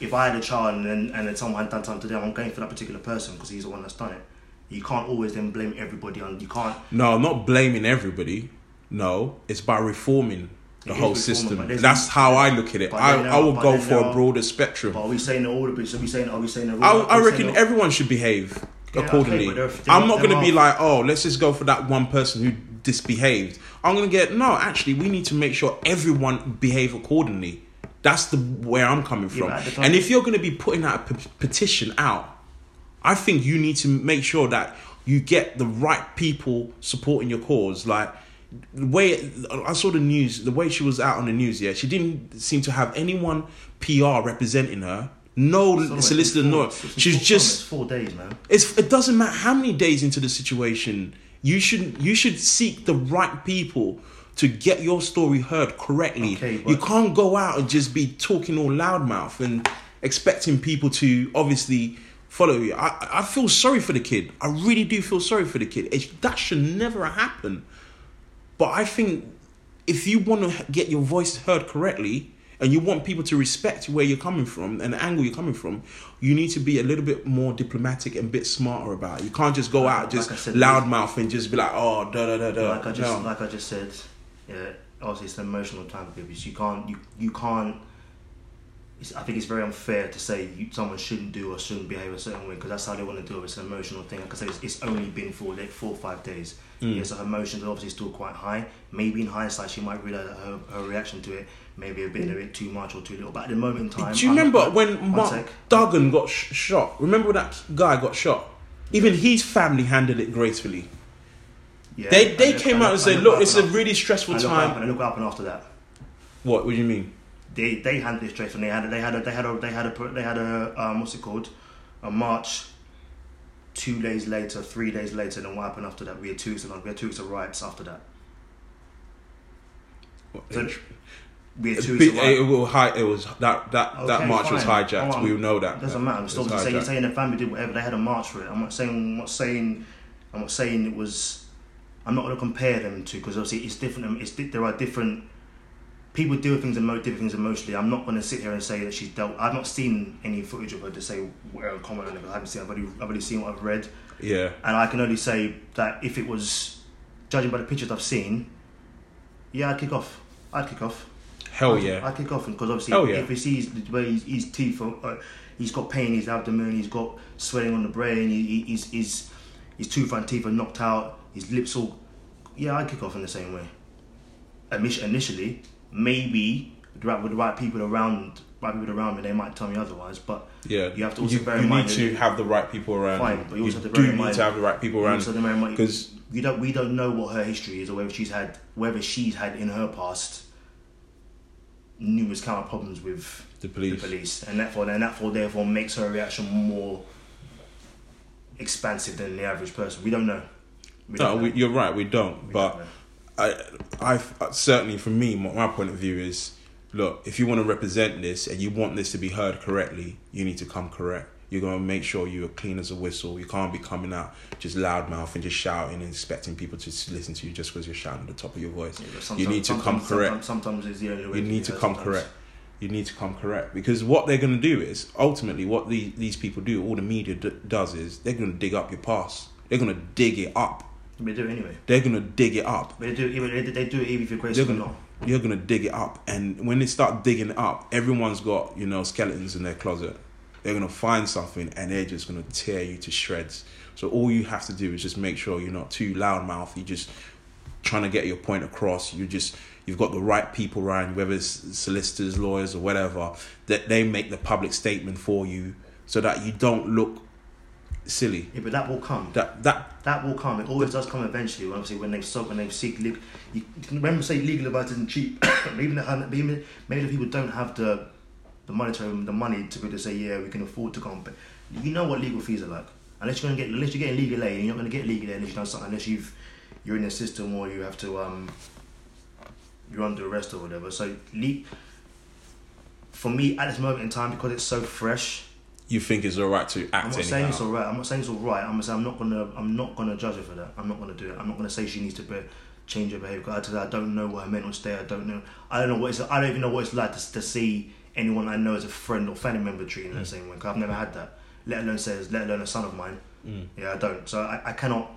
S2: if I had a child and then and then someone had done something to them, I'm going for that particular person because he's the one that's done it. You can't always then blame everybody on. You can't.
S1: No, I'm not blaming everybody. No, it's by reforming the whole system. That's how I look at it. I,
S2: there
S1: I
S2: are-
S1: will go for
S2: there
S1: a broader spectrum.
S2: But are we saying all the police? Are we saying? Are we saying? that-
S1: I, I
S2: we
S1: reckon
S2: saying
S1: everyone should behave
S2: Yeah, okay,
S1: accordingly.
S2: there-
S1: I'm not going to be like, oh, let's just go for that one person who disbehaved. I'm going to get no. Actually, we need to make sure everyone behave accordingly. That's the where I'm coming from.
S2: but at the time-
S1: and if you're going to be putting that pe- petition out, I think you need to make sure that you get the right people supporting your cause. Like the way I saw the news, the way she was out on the news, yeah, she didn't seem to have anyone PR representing her. No
S2: almost
S1: solicitor, no.
S2: four- it's been
S1: She's
S2: four-
S1: just
S2: four days, man.
S1: it's it doesn't matter how many days into the situation you should you should seek the right people to get your story heard correctly
S2: Okay,
S1: you can't go out and just be talking all loudmouth and expecting people to obviously follow you i, I feel sorry for the kid i really do feel sorry for the kid it, that should never happen but i think if you want to get your voice heard correctly and you want people to respect where you're coming from and the angle you're coming from, you need to be a little bit more diplomatic and a bit smarter about it. You can't just go out
S2: like
S1: just
S2: said,
S1: loudmouth and just be like, oh, da da da da.
S2: like I just
S1: no.
S2: like I just said, yeah. Obviously, it's an emotional time for people. You can't you you can't. It's, I think it's very unfair to say you, someone shouldn't do or shouldn't behave a certain way because that's how they want to do it. It's an emotional thing. Like I said, it's, it's only been for like four or five days.
S1: Mm.
S2: Yeah, so her emotions are obviously still quite high. Maybe in hindsight, she might realize that her, her reaction to it maybe have been a bit too much or too little. But at the moment in time,
S1: Do you
S2: I'm-
S1: remember when Mark
S2: sec.
S1: Duggan got sh- shot? Remember when that guy got shot? Even his family handled it gracefully.
S2: Yeah,
S1: They they
S2: and-
S1: came
S2: and-
S1: out and said,
S2: look
S1: look, it's a really stressful
S2: look what
S1: time.
S2: and look what happened after that.
S1: What? What do you mean?
S2: they they handled it straight and they had they had a, they had a they had a they had a um, what's it called a march two days later three days later then what happened after that we had two weeks of we had two weeks of riots after that So- we had two weeks
S1: Bit-
S2: of
S1: it,
S2: riots
S1: was it was that that that
S2: Okay,
S1: march was hijacked.
S2: Oh,
S1: we know that.
S2: doesn't matter
S1: was
S2: obviously saying, saying the family did whatever they had a march for it I'm not saying I'm not saying I'm not saying it was I'm not going to compare them to because obviously it's different it's there are different people deal with things emo- different things emotionally. I'm not going to sit here and say that she's dealt. I've not seen any footage of her to say where comment on it. I haven't seen. I've only, I've only seen what I've read,
S1: Yeah.
S2: and I can only say that if it was judging by the pictures I've seen, yeah, I'd kick off. I'd kick off.
S1: Hell
S2: I'd,
S1: yeah.
S2: I'd kick off because obviously
S1: Hell yeah.
S2: if he sees the way his, his teeth, are, uh, he's got pain in his abdomen, he's got swelling on the brain, he, he, his his his two front teeth are knocked out, his lips all. Yeah, I'd kick off in the same way. Initially, maybe with the right, with the right people around, right people around me, they might tell me otherwise. But
S1: Yeah.
S2: You have to also
S1: you,
S2: bear in
S1: you
S2: mind
S1: need to have the right people around.
S2: Fine,
S1: you.
S2: but you also
S1: You
S2: have to bear
S1: do
S2: in
S1: need
S2: mind-
S1: to have the right people around.
S2: also the moment
S1: Because
S2: we don't we don't know what her history is or whether she's had whether she's had in her past numerous kind of problems with
S1: the police.
S2: the police, and therefore, and therefore, therefore makes her reaction more expansive than the average person. We don't know. We
S1: No, we, you're right. We don't.
S2: We
S1: but
S2: don't.
S1: I, I certainly for me, my, my point of view is, look, if you want to represent this and you want this to be heard correctly, you need to come correct. You're gonna make sure you're clean as a whistle. You can't be coming out just loudmouth and just shouting and expecting people to listen to you just because you're shouting at the top of your voice.
S2: Yeah,
S1: You need to come correct.
S2: Sometimes, sometimes it's the only way.
S1: You need to come
S2: sometimes.
S1: correct. You need to come correct because what they're going to do is ultimately what the, these people do. All the media d- does is they're going to dig up your past. They're going to dig it up.
S2: They do anyway.
S1: They're going to dig it up.
S2: They do even they, they do it even if you're
S1: crazy.
S2: They're or
S1: gonna,
S2: not.
S1: you're gonna dig it up, and when they start digging it up, everyone's got you know skeletons in their closet. They're gonna find something, and they're just gonna tear you to shreds. So all you have to do is just make sure you're not too loudmouth. You just trying to get your point across. You just you've got the right people around, whether it's solicitors, lawyers, or whatever, that they make the public statement for you, so that you don't look silly.
S2: Yeah, but that will come.
S1: That that
S2: That will come. It always does come eventually. When obviously when they so when they seek legal, you, you remember say legal advice isn't cheap. *coughs* even the, maybe the people don't have the the monetary the money to be able to say yeah we can afford to come. But you know what legal fees are like. Unless you're gonna get unless you're getting legal aid, you're not gonna get legal aid unless you've done something. Unless you've you're in the system or you have to um you're under arrest or whatever. So le- for me at this moment in time because it's so fresh.
S1: You think is alright to act
S2: I'm not saying it's alright. I'm not saying it's alright. I'm saying I'm not gonna. I'm not gonna judge her for that. I'm not gonna do it. I'm not gonna say she needs to be, change her behavior. Because I, I don't know what her mental state. I don't know. I don't know what it's. I don't even know what it's like to, to see anyone I know as a friend or family member treating her the same way. Because I've never had that. Let alone says. Let alone a son of mine.
S1: Mm.
S2: Yeah, I don't. So I, I cannot.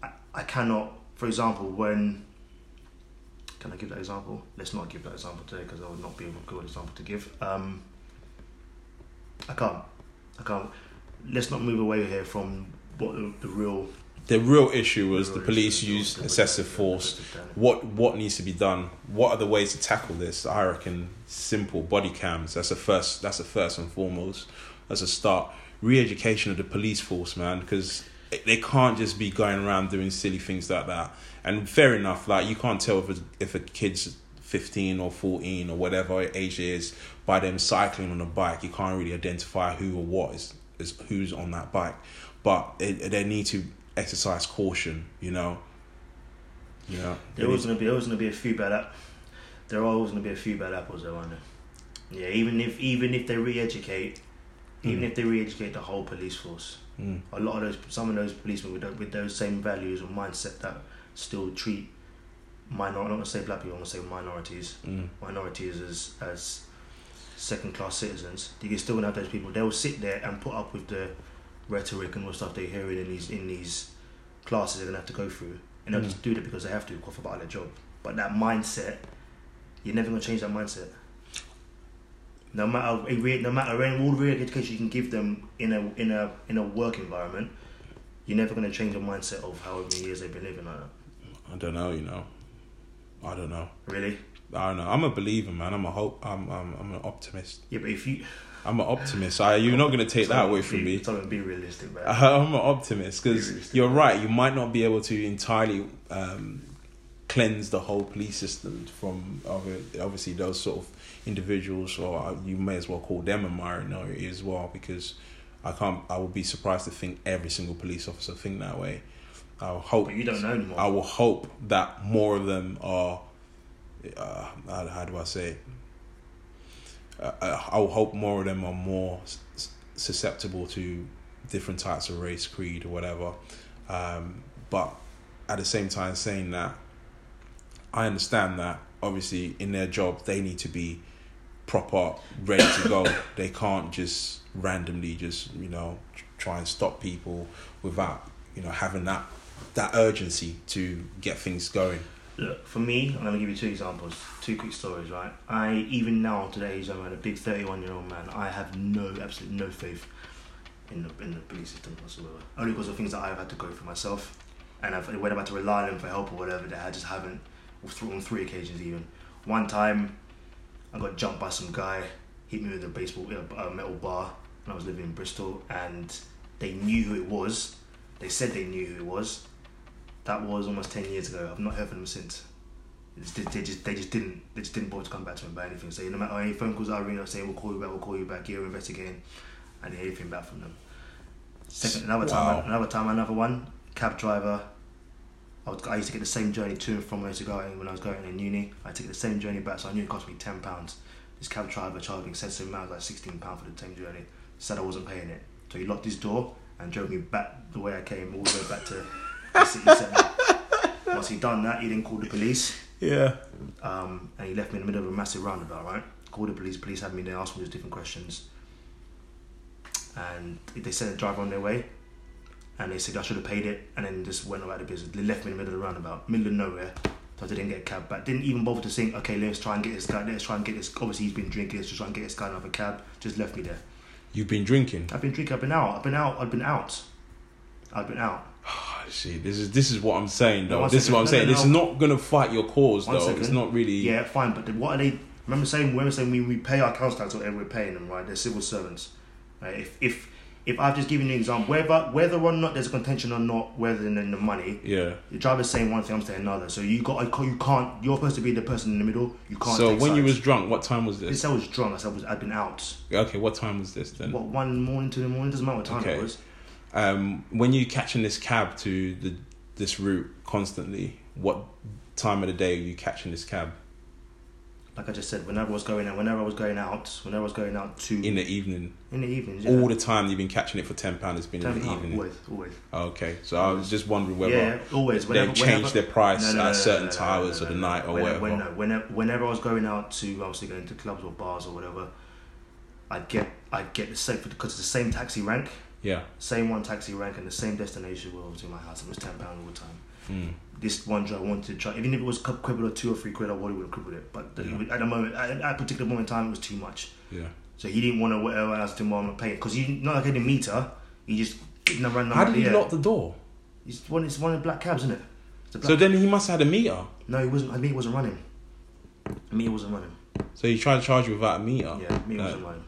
S2: I, I cannot. For example, when. Can I give that example? Let's not give that example today because I would not be a good example to give. Um, I can't. I can't. Let's not move away here from what the, the real.
S1: The real issue was
S2: the
S1: police used excessive force. What what needs to be done? What are the ways to tackle this? I reckon simple body cams. That's a first. That's a first and foremost. That's a start. Re-education of the police force, man, because they can't just be going around doing silly things like that. And fair enough, like you can't tell if a, if a kid's fifteen or fourteen or whatever age it is by them cycling on a bike. You can't really identify who or what is, is who's on that bike. But it, they need to exercise caution. You know. Know.
S2: There always gonna be always gonna be a few bad app. There are always gonna be a few bad apples though, aren't there? Yeah, even if even if they re-educate, even
S1: Mm.
S2: if they re-educate the whole police force,
S1: Mm.
S2: a lot of those some of those policemen with, with those same values or mindset that still treat minor. I'm not gonna say black people. I'm gonna say minorities.
S1: Mm.
S2: minorities as as second class citizens, you can still gonna have those people. They'll sit there and put up with the rhetoric and all stuff they're hearing in these in these classes they're gonna have to go through, and they'll
S1: Mm.
S2: just do that because they have to, off about their job. But that mindset, you're never gonna change that mindset. No matter no matter any all the real education you can give them in a in a in a work environment, you're never gonna change the mindset of however many years they've been living like that.
S1: I don't know, you know. I don't know.
S2: Really?
S1: I don't know. I'm a believer, man. I'm a hope. I'm. I'm. I'm an optimist.
S2: Yeah, but if you
S1: I'm an optimist. I, you're not gonna take that away from
S2: be,
S1: me.
S2: Tell be realistic, man. *laughs*
S1: I'm an optimist because
S2: Realistic.
S1: you're right. You might not be able to entirely um, cleanse the whole police system from obvi- obviously those sort of individuals, or you may as well call them a minority as well. Because I can't. I would be surprised to think every single police officer think that way. I hope.
S2: But you don't know anymore.
S1: I will hope that more of them are. Uh, how, how do I say it? Uh, uh, I will hope more of them are more susceptible to different types of race, creed, or whatever. Um, but at the same time, saying that, I understand that obviously in their job they need to be proper, ready to go. *coughs* they can't just randomly just you know try and stop people without you know having that that urgency to get things going.
S2: Look, for me, I'm going to give you two examples, two quick stories, right? I, even now, today, I'm a big 31 year old man, I have no, absolutely no faith in the, in the police system whatsoever. Only because of things that I've had to go through myself. And I've, when I've to rely on them for help or whatever, that I just haven't, on three occasions even. One time, I got jumped by some guy, hit me with a baseball, a metal bar, when I was living in Bristol, and they knew who it was. They said they knew who it was. That was almost ten years ago. I've not heard from them since. They just, they just they just didn't they just didn't bother to come back to me about anything. So no matter any phone calls I ring up saying we'll call you back, we'll call you back, you're investigating. I didn't hear anything back from them. Second another time another time another one, cab driver. I, was, I used to get the same journey to and from where I used to go when I was going in uni. I took the same journey back, so I knew it cost me ten pounds. This cab driver charged me excessive amounts, like sixteen pounds for the same journey. said I wasn't paying it. So he locked his door and drove me back the way I came, all the way back to Once he done that, he then called the police
S1: Yeah.
S2: um, and he left me in the middle of a massive roundabout, right? Called the police, police had me there, asked me these different questions. And they sent the driver on their way. And they said I should have paid it and then just went about the business. They left me in the middle of the roundabout, middle of nowhere. So I didn't get a cab back. Didn't even bother to think, okay, let's try and get this guy, let's try and get this. Obviously, he's been drinking, let's just try and get this guy another cab. Just left me there.
S1: You've been drinking.
S2: I've been drinking, I've been out, I've been out, I've been out. I've been out.
S1: See, this is this is what I'm saying though.
S2: one
S1: this is what I'm
S2: No,
S1: saying.
S2: no,
S1: This
S2: no.
S1: is not gonna fight your cause
S2: One
S1: though.
S2: second.
S1: It's not really.
S2: Yeah, fine, but then what are they? Remember saying, remember saying we, we pay our council tax or whatever we're paying them, right? They're civil servants. Right? If if if I've just given you an example, whether whether or not there's a contention or not, whether in the money,
S1: Yeah.
S2: the driver's saying one thing, I'm saying another. So you got you can't. You're supposed to be the person in the middle. You can't.
S1: So when you was drunk, what time was
S2: this,
S1: this?
S2: I was drunk. I said I was, I'd been out.
S1: Okay, what time was this then?
S2: What one morning to the morning doesn't matter what time
S1: Okay.
S2: it was.
S1: Um, when you catching this cab to the this route constantly, what time of the day are you catching this cab?
S2: Like I just said, whenever I was going out, whenever I was going out, whenever I was going out to
S1: In the evening,
S2: in the evenings,
S1: all the time you've been catching it for ten pound. It's been in the evening.
S2: always, always.
S1: Okay, so I was just wondering whether
S2: yeah, always.
S1: they
S2: Whenever,
S1: changed
S2: whenever,
S1: their price
S2: No, no,
S1: at
S2: no,
S1: certain hours of the night or
S2: whenever,
S1: whatever.
S2: Whenever, whenever I was going out to obviously going to clubs or bars or whatever, I'd get I'd get the same because it's the same taxi rank,
S1: Yeah.
S2: same one taxi rank, and the same destination was obviously my house. It was ten pound all the time.
S1: Mm.
S2: This one driver wanted to try, even if it was cou- quibble or two or three quid, I would have quibbled it. But the,
S1: Yeah.
S2: at the moment, at, at a particular moment in time, it was too much.
S1: Yeah.
S2: So he didn't want to whatever else to more pay because he not like any meter. He just didn't run
S1: How did he lock the door?
S2: It's one. It's one of the black cabs, isn't it?
S1: So then he must have had a meter.
S2: No, he wasn't. I mean, he wasn't running. Me wasn't running.
S1: So he tried to charge you without a meter.
S2: Yeah, me
S1: Like,
S2: wasn't running.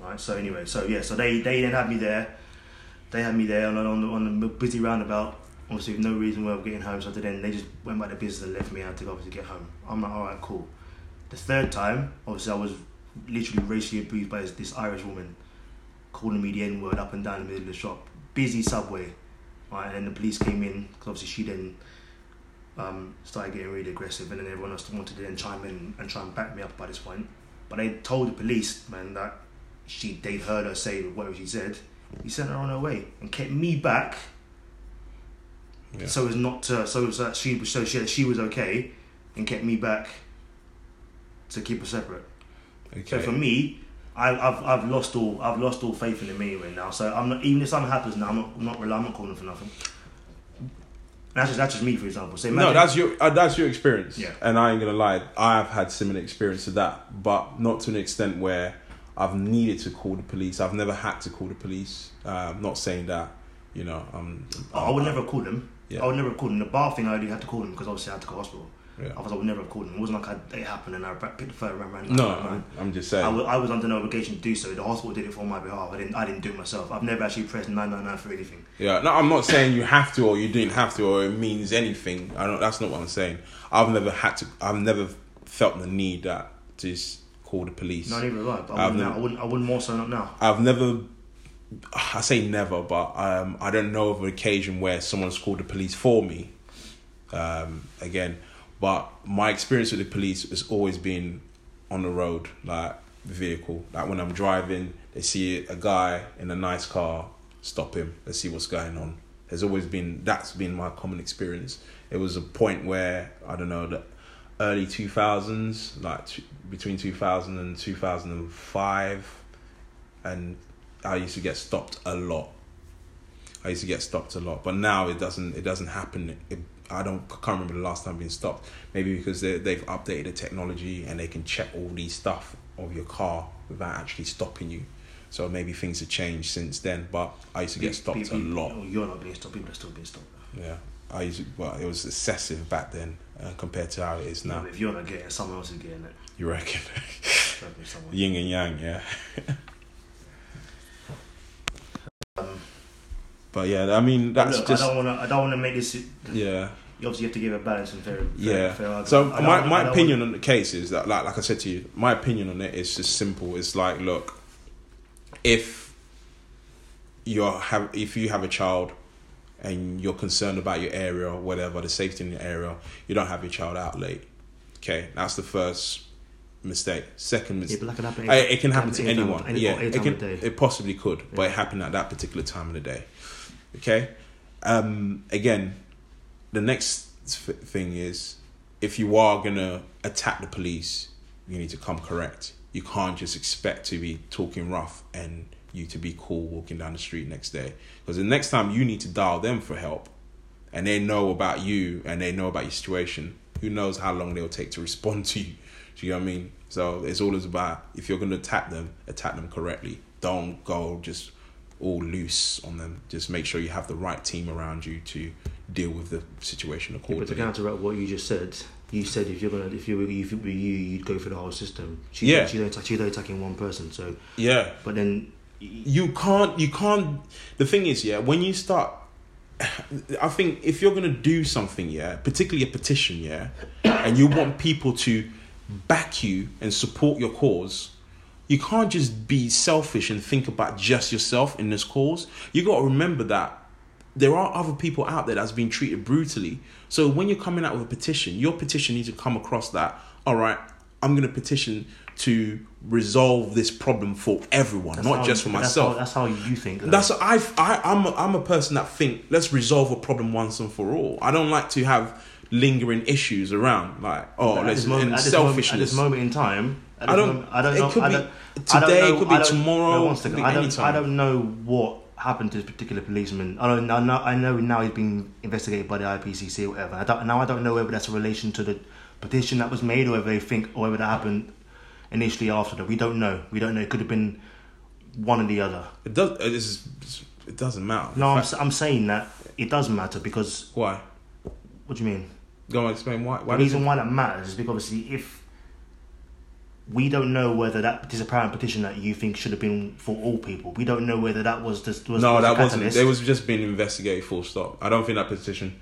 S2: Right. So anyway, so yeah, so they they then had me there. They had me there on on the, on the busy roundabout. Obviously, with no reason why I'm getting home. So then they just went by the business and left me. Had to obviously get home. I'm like, all right, cool. The third time, obviously, I was literally racially abused by this, this Irish woman, calling me the N word up and down the middle of the shop. Busy subway, right? And then the police came in because obviously she then um, started getting really aggressive, and then everyone else wanted to then chime in and try and back me up by this point. But they told the police, man, that she they'd heard her say whatever she said. He sent her on her way and kept me back,
S1: Yeah.
S2: so as not to, so as that she was so she she was okay, and kept me back to keep us separate.
S1: okay.
S2: So for me, I, I've I've lost all I've lost all faith in him anyway now. So I'm not even if something happens now, I'm not I'm not I'm not calling for nothing. That's just that's just me, for example. So
S1: no, that's your uh, that's your experience.
S2: Yeah.
S1: And I ain't gonna lie, I've had similar experience to that, but not to an extent where I've needed to call the police. I've never had to call the police. Uh, I'm not saying that, you know. Um,
S2: I would never called him.
S1: Yeah.
S2: I would never have called him. The bar thing, I only had to call him because obviously I had to go to hospital.
S1: Yeah.
S2: Otherwise, I would never have called him. It wasn't like I, it happened and I picked the phone and ran.
S1: No. I'm, I'm just saying.
S2: wa- I was under no obligation to do so. The hospital did it for my behalf. I didn't. I didn't do it myself. I've never actually pressed nine nine nine for anything.
S1: Yeah, no, I'm not saying you have to or you didn't have to or it means anything. I don't. That's not what I'm saying. I've never had to. I've never felt the need that to just call the police.
S2: No, neither have I. But I wouldn't,
S1: never-
S2: I wouldn't. I wouldn't more so not now.
S1: I've never. I say never, but um, I don't know of an occasion where someone's called the police for me. Um, again, but my experience with the police has always been on the road, like vehicle. Like when I'm driving, they see a guy in a nice car, stop him. Let's see what's going on. There's always been that's been my common experience. It was a point where I don't know the early 2000s, like t- between 2000 and 2005 and I used to get stopped a lot. I used to get stopped a lot, but now it doesn't. It doesn't happen. It, I don't. I can't remember the last time being stopped. Maybe because they they've updated the technology and they can check all these stuff of your car without actually stopping you. So maybe things have changed since then. But I used to get stopped a lot.
S2: You're not being stopped. People are still being stopped.
S1: Yeah, I used. To, well, it was excessive back then uh, compared to how it is
S2: No.
S1: now.
S2: If you're not getting it, someone else is getting it.
S1: You reckon? *laughs* Yin and yang, yeah. *laughs*
S2: Um,
S1: But yeah, I mean that's
S2: look,
S1: just
S2: I don't want to. I don't want to make this.
S1: yeah.
S2: You obviously have to give a balance and fair.
S1: Yeah.
S2: Fair argument.
S1: So my,
S2: wanna-
S1: my opinion on the case is that, like, like I said to you, my opinion on it is just simple. It's like, look, if you're have if you have a child and you're concerned about your area or whatever, the safety in your area, you don't have your child out late. Okay, that's the first mistake. Second
S2: Yeah,
S1: mistake.
S2: that can happen.
S1: Uh, it can happen to
S2: any time-
S1: anyone.
S2: any-
S1: yeah, it can. It possibly could, but it happened at that particular time of the day. Okay. Um, again, the next thing is if you are gonna attack the police, you need to come correct. You can't just expect to be talking rough and you to be cool walking down the street next day. Because the next time you need to dial them for help, and they know about you and they know about your situation, who knows how long they'll take to respond to you. Do you know what I mean? So it's always about if you're gonna attack them, attack them correctly. Don't go just all loose on them. Just make sure you have the right team around you to deal with the situation
S2: Yeah, but to
S1: accordingly.
S2: counteract what you just said, you said if you're gonna, if you were, if it were you, you'd go for the whole system. She's
S1: Yeah.
S2: she's only, she's only attacking one person. So,
S1: Yeah.
S2: but then
S1: you can't you can't the thing is yeah when you start i think if you're going to do something yeah particularly a petition yeah and you want people to back you and support your cause you can't just be selfish and think about just yourself in this cause. You got to remember that there are other people out there that's been treated brutally. So when you're coming out with a petition your petition needs to come across that all right i'm going to petition to resolve this problem for everyone
S2: that's
S1: not just for
S2: that's
S1: myself
S2: How, that's how you think. though.
S1: that's I, I I'm a, I'm a person that think let's resolve a problem once and for all. I don't like to have lingering issues around like oh
S2: At
S1: let's
S2: moment-
S1: and
S2: at this moment-
S1: selfishness.
S2: At this moment in time,
S1: I don't-
S2: moment- I don't
S1: it
S2: know.
S1: could
S2: I
S1: be
S2: don't,
S1: today,
S2: know-
S1: it could be tomorrow,
S2: no, one
S1: could be
S2: I don't.
S1: anytime.
S2: I don't know what happened to this particular policeman. I don't. I know. I know now he's being investigated by the IPCC or whatever. I don't. Now I don't know whether that's a relation to the petition that was made or whether they think or whether that happened initially after that. We don't know. We don't know. It could have been one or the other.
S1: It does. Uh, it, is, it doesn't matter.
S2: No, I'm,
S1: In fact-
S2: s- I'm saying that it does matter because
S1: why?
S2: what do you mean?
S1: Go on, explain why. Why
S2: the reason
S1: it,
S2: why that matters is because obviously if we don't know whether that disapparent petition that you think should have been for all people, we don't know whether that was just was
S1: no,
S2: was
S1: that wasn't. It was just being investigated. Full stop. I don't think that petition.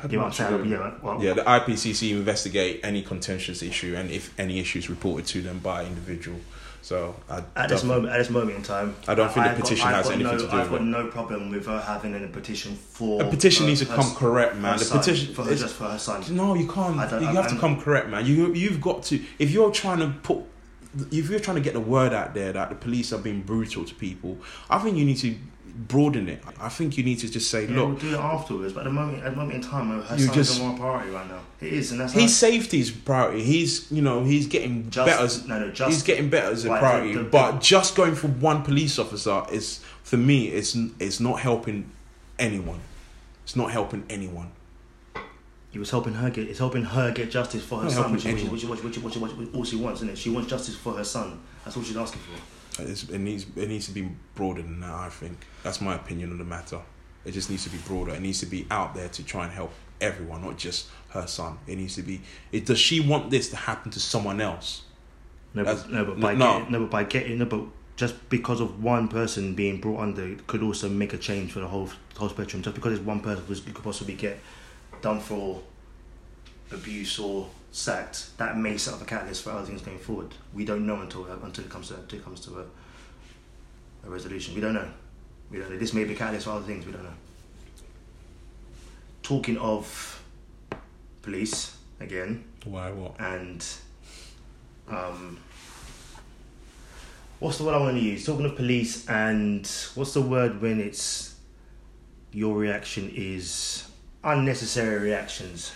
S1: Had
S2: You know what I'm saying? Yeah, well,
S1: Yeah, the IPCC investigate any contentious issue and if any issues reported to them by individual. So I
S2: At this moment, at this moment in time,
S1: I don't think the
S2: I've got-
S1: petition
S2: I've
S1: has anything
S2: no,
S1: to do
S2: I've
S1: with
S2: got
S1: it.
S2: no problem with her having a petition for
S1: A petition needs to
S2: her
S1: come
S2: s-
S1: correct, man. The
S2: son,
S1: petition
S2: for her,
S1: is-
S2: just for her son.
S1: No, you can't. You
S2: I-
S1: have to
S2: I'm-
S1: come correct, man. You you've got to. If you're trying to put, if you're trying to get the word out there that the police are being brutal to people, I think you need to broaden it. I think you need to just say,
S2: Yeah, we'll
S1: look,
S2: do it afterwards. But at the moment, at the moment in time, her
S1: You
S2: son
S1: just-
S2: more priority right now. It is, and that's
S1: his
S2: how-
S1: safety is priority. He's you know he's getting
S2: just,
S1: better. as-
S2: No, no, just
S1: he's getting better as a priority,
S2: the- the-
S1: but just going for one police officer is for me. It's it's not helping anyone. It's not helping anyone.
S2: He was helping her get. It's helping her get justice for her son, which, which, which, which, which, which, which, which, all she wants, isn't it? She wants justice for her son. That's all she's asking for.
S1: It's, it needs it needs to be broader than that. I think that's my opinion on the matter. It just needs to be broader. It needs to be out there to try and help everyone, not just her son. It needs to be. It, does she want this to happen to someone else?
S2: No, but, no, but by
S1: no.
S2: getting, no, but by getting, no, but just because of one person being brought under it could also make a change for the whole whole spectrum. Just because it's one person, you could possibly get done for abuse or sacked. That may set up a catalyst for other things going forward. We don't know until until it comes to until it comes to a, a resolution. We don't know. We don't know. This may be a catalyst for other things. We don't know. Talking of police again
S1: Why? What?
S2: and um, what's the word I want to use? Talking of police and what's the word when it's your reaction is unnecessary reactions.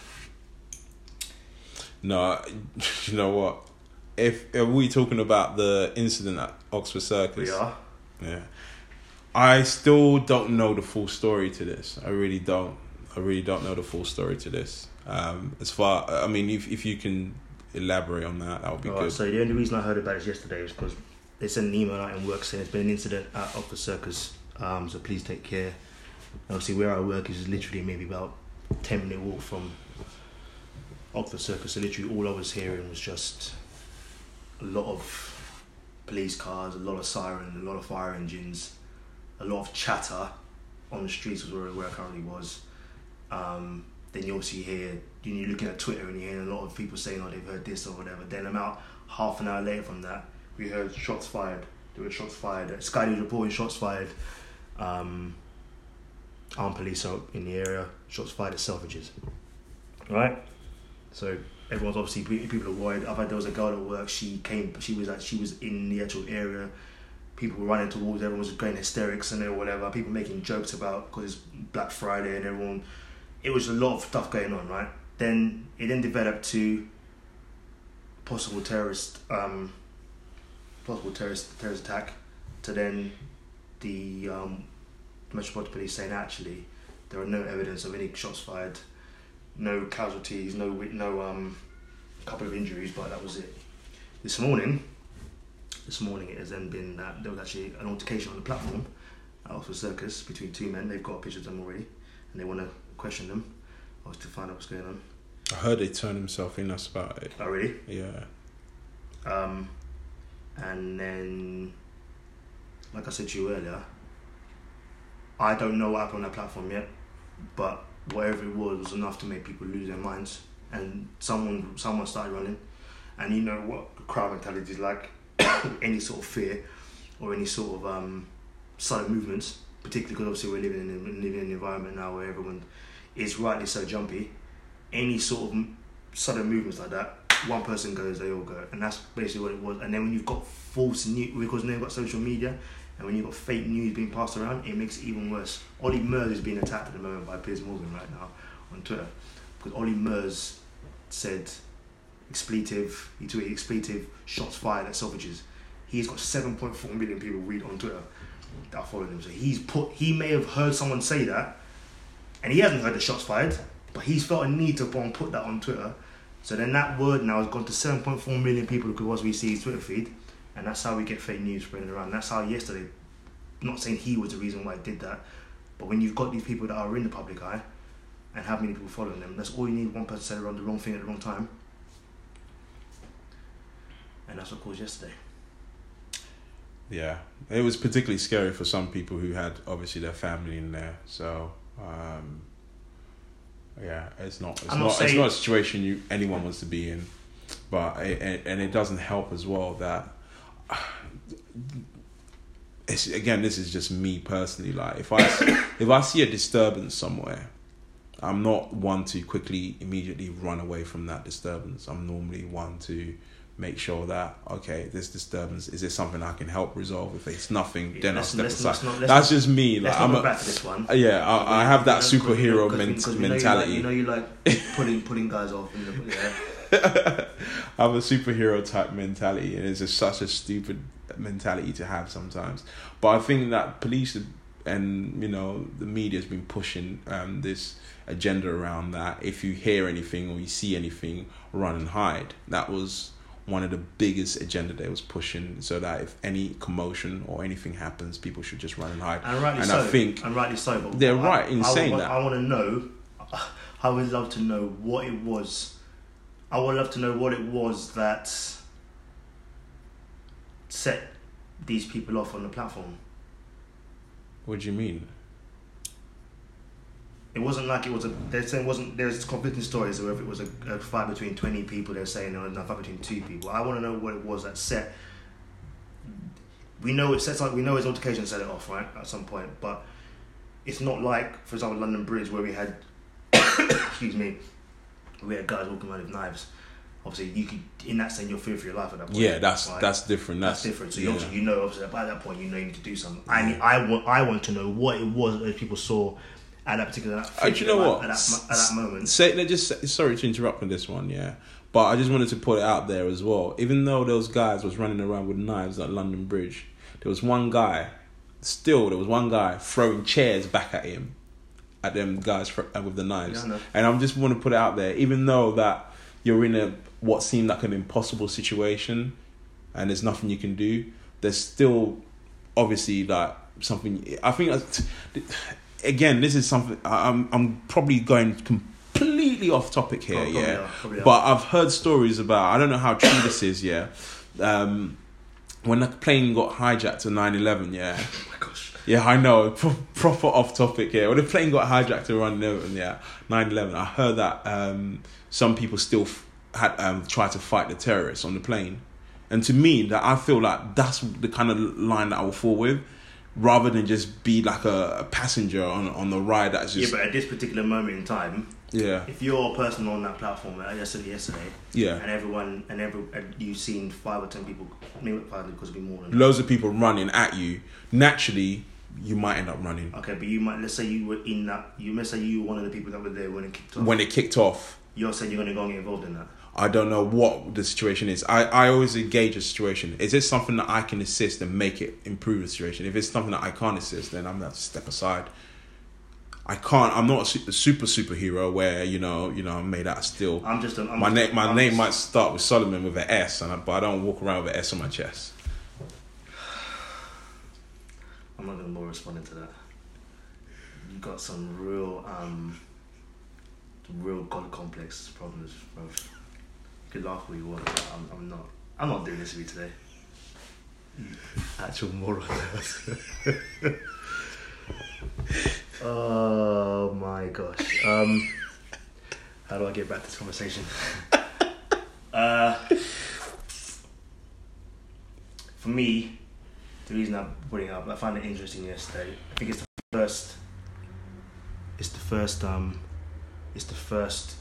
S1: No, *laughs* you know what? If are we talking about the incident at Oxford Circus?
S2: We are.
S1: Yeah. I still don't know the full story to this. I really don't. I really don't know the full story to this. Um, as far, I mean, if if you can elaborate on that, that would be
S2: Alright,
S1: good.
S2: so the only reason I heard about it yesterday was because they sent an email out in work saying there's been an incident at Oxford Circus. Um, so please take care. Obviously, where I work is literally maybe about ten minute walk from Oxford Circus. So literally, all I was hearing was just a lot of police cars, a lot of sirens, a lot of fire engines, a lot of chatter on the streets was where, where I currently was. Um, then you obviously hear, you're looking at Twitter and you're hearing a lot of people saying, oh, they've heard this or whatever. Then about half an hour later from that, we heard shots fired. There were shots fired. Sky News reporting shots fired. Um, armed police are in the area. Shots fired at Selfridges. Right? So everyone's obviously people are worried. I've had there was a girl at work. She came. She was like she was in the actual area. People were running towards. Everyone was going hysterics and then whatever. People making jokes about because it's Black Friday and everyone. It was a lot of stuff going on, right? Then it then developed to possible terrorist, um, possible terrorist terrorist attack. To then the um, Metropolitan Police saying actually there are no evidence of any shots fired, no casualties, no no um, couple of injuries, but that was it. This morning, this morning it has then been that there was actually an altercation on the platform at Oxford Circus between two men. They've got pictures of them already, and they want to question them. I was to find out what's going on.
S1: I heard they turned himself in. That's about it.
S2: Oh really?
S1: Yeah.
S2: Um, and then, like I said to you earlier, I don't know what happened on that platform yet, but whatever it was was enough to make people lose their minds. And someone, someone started running, and you know what crowd mentality is like. *coughs* any sort of fear or any sort of um, sudden movements, particularly because obviously we're living in, living in an environment now where everyone is rightly so jumpy. Any sort of sudden movements like that, one person goes, they all go, and that's basically what it was. And then when you've got false news, because now you've got social media, and when you've got fake news being passed around, it makes it even worse. Ollie Murs is being attacked at the moment by Piers Morgan right now on Twitter, because Ollie Murs said expletive, he tweeted expletive shots fired at Selfridges. He's got 7.4 million people read on Twitter that are following him. So he's put, he may have heard someone say that, and he hasn't heard the shots fired, but he's felt a need to put that on Twitter. So then that word now has gone to 7.4 million people because we see his Twitter feed, and that's how we get fake news spreading around. That's how yesterday, I'm not saying he was the reason why I did that, but when you've got these people that are in the public eye and have many people following them, that's all you need one person to say the wrong, the wrong thing at the wrong time. And that's what caused yesterday.
S1: Yeah, it was particularly scary for some people who had obviously their family in there. So, um, yeah, it's not it's
S2: I'm
S1: not,
S2: not
S1: it's not a situation you anyone wants to be in, but it, and it doesn't help as well that. It's, again, this is just me personally. Like, if I *coughs* if I see a disturbance somewhere, I'm not one to quickly immediately run away from that disturbance. I'm normally one to make sure that okay, this disturbance is this something I can help resolve. If it's nothing, then I'll step aside.
S2: not-
S1: That's just me. Like I'm a,
S2: back to this one.
S1: yeah, I, I have that
S2: we-
S1: superhero
S2: because we-
S1: ment-
S2: because we know you
S1: mentality.
S2: like- You know you like *laughs* pulling pulling guys off. In the, yeah. *laughs*
S1: I have a superhero type mentality, and it's just such a stupid mentality to have sometimes. But I think that police and you know the media has been pushing um, this agenda around that. If you hear anything or you see anything, run and hide. That was one of the biggest agenda they was pushing, so that if any commotion or anything happens, people should just run and hide.
S2: And rightly
S1: And
S2: so.
S1: I think
S2: and rightly so. But
S1: they're
S2: I-
S1: right in
S2: I,
S1: saying
S2: want,
S1: that.
S2: I want to know. *laughs* I would love to know what it was. I would love to know what it was that set these people off on the platform.
S1: What do you mean?
S2: It wasn't like it was a. They're saying it wasn't. There's conflicting stories of if it was a, a fight between twenty people. They're saying it was a fight between two people. I want to know what it was that set. We know it sets like we know his altercation set it off right at some point, but it's not like, for example, London Bridge where we had, *coughs* excuse me, we had guys walking around with knives. Obviously, you could in that sense you're fearing for your life at that point.
S1: Yeah, that's
S2: right?
S1: that's different.
S2: that's,
S1: That's,
S2: different. So
S1: yeah.
S2: you obviously you know obviously by that point you know you need to do something. I mean, I want I want to know what it was that people saw at that particular.
S1: Uh, do you know what?
S2: At that, at that moment.
S1: Say, let just sorry to interrupt on this one, yeah, but I just wanted to put it out there as well. Even though those guys was running around with knives at London Bridge, there was one guy. Still, there was one guy throwing chairs back at him, at them guys fr- uh, with the knives.
S2: Yeah, I
S1: and I'm just want to put it out there. Even though that you're in a what seemed like an impossible situation, and there's nothing you can do, there's still obviously like something. I think *sighs* again, this is something I'm I'm probably going completely off topic here,
S2: Oh,
S1: yeah.
S2: are.
S1: But I've heard stories about I don't know how true this is, yeah. Um, when the plane got hijacked on 9-11, yeah. *laughs*
S2: Oh my gosh.
S1: Yeah, I know. *laughs* Pro- proper off topic here. When the plane got hijacked around 11, yeah, 9-11, I heard that um, some people still f- had um, tried to fight the terrorists on the plane. And to me, that I feel like that's the kind of line that I will fall with, rather than just be like a, a passenger on on the ride that's
S2: Yeah, but at this particular moment in time,
S1: Yeah,
S2: If you're a person on that platform, like yesterday, yesterday,
S1: yeah.
S2: and everyone and every and you've seen five or ten people, maybe five because it'll be more than that.
S1: Loads of people running at you. Naturally, you might end up running
S2: Okay, but you might let's say you were in that. You let's say you were one of the people that were there when it kicked off.
S1: when it kicked off.
S2: you're saying you're going to go and get involved in that.
S1: I don't know what the situation is. I, I always engage a situation. Is it something that I can assist and make it improve the situation? If it's something that I can't assist, then I'm gonna step aside. I can't. I'm not a super, super superhero where you know you know I'm made out of steel.
S2: I'm just. I'm
S1: my name my
S2: I'm
S1: name
S2: just-
S1: might start with Solomon with an S, and I, but I don't walk around with an S on my chest.
S2: I'm not to bother responding to that. You got some real, um, real god complex problems, bro. You can laugh all you want, but I'm, I'm not. I'm not doing this with you today. *laughs* Actual moral. *laughs* oh my gosh. Um, how do I get back to this conversation? *laughs* uh, for me, the reason I'm putting it up, I found it interesting yesterday. I think it's the first. It's the first. Um, it's the first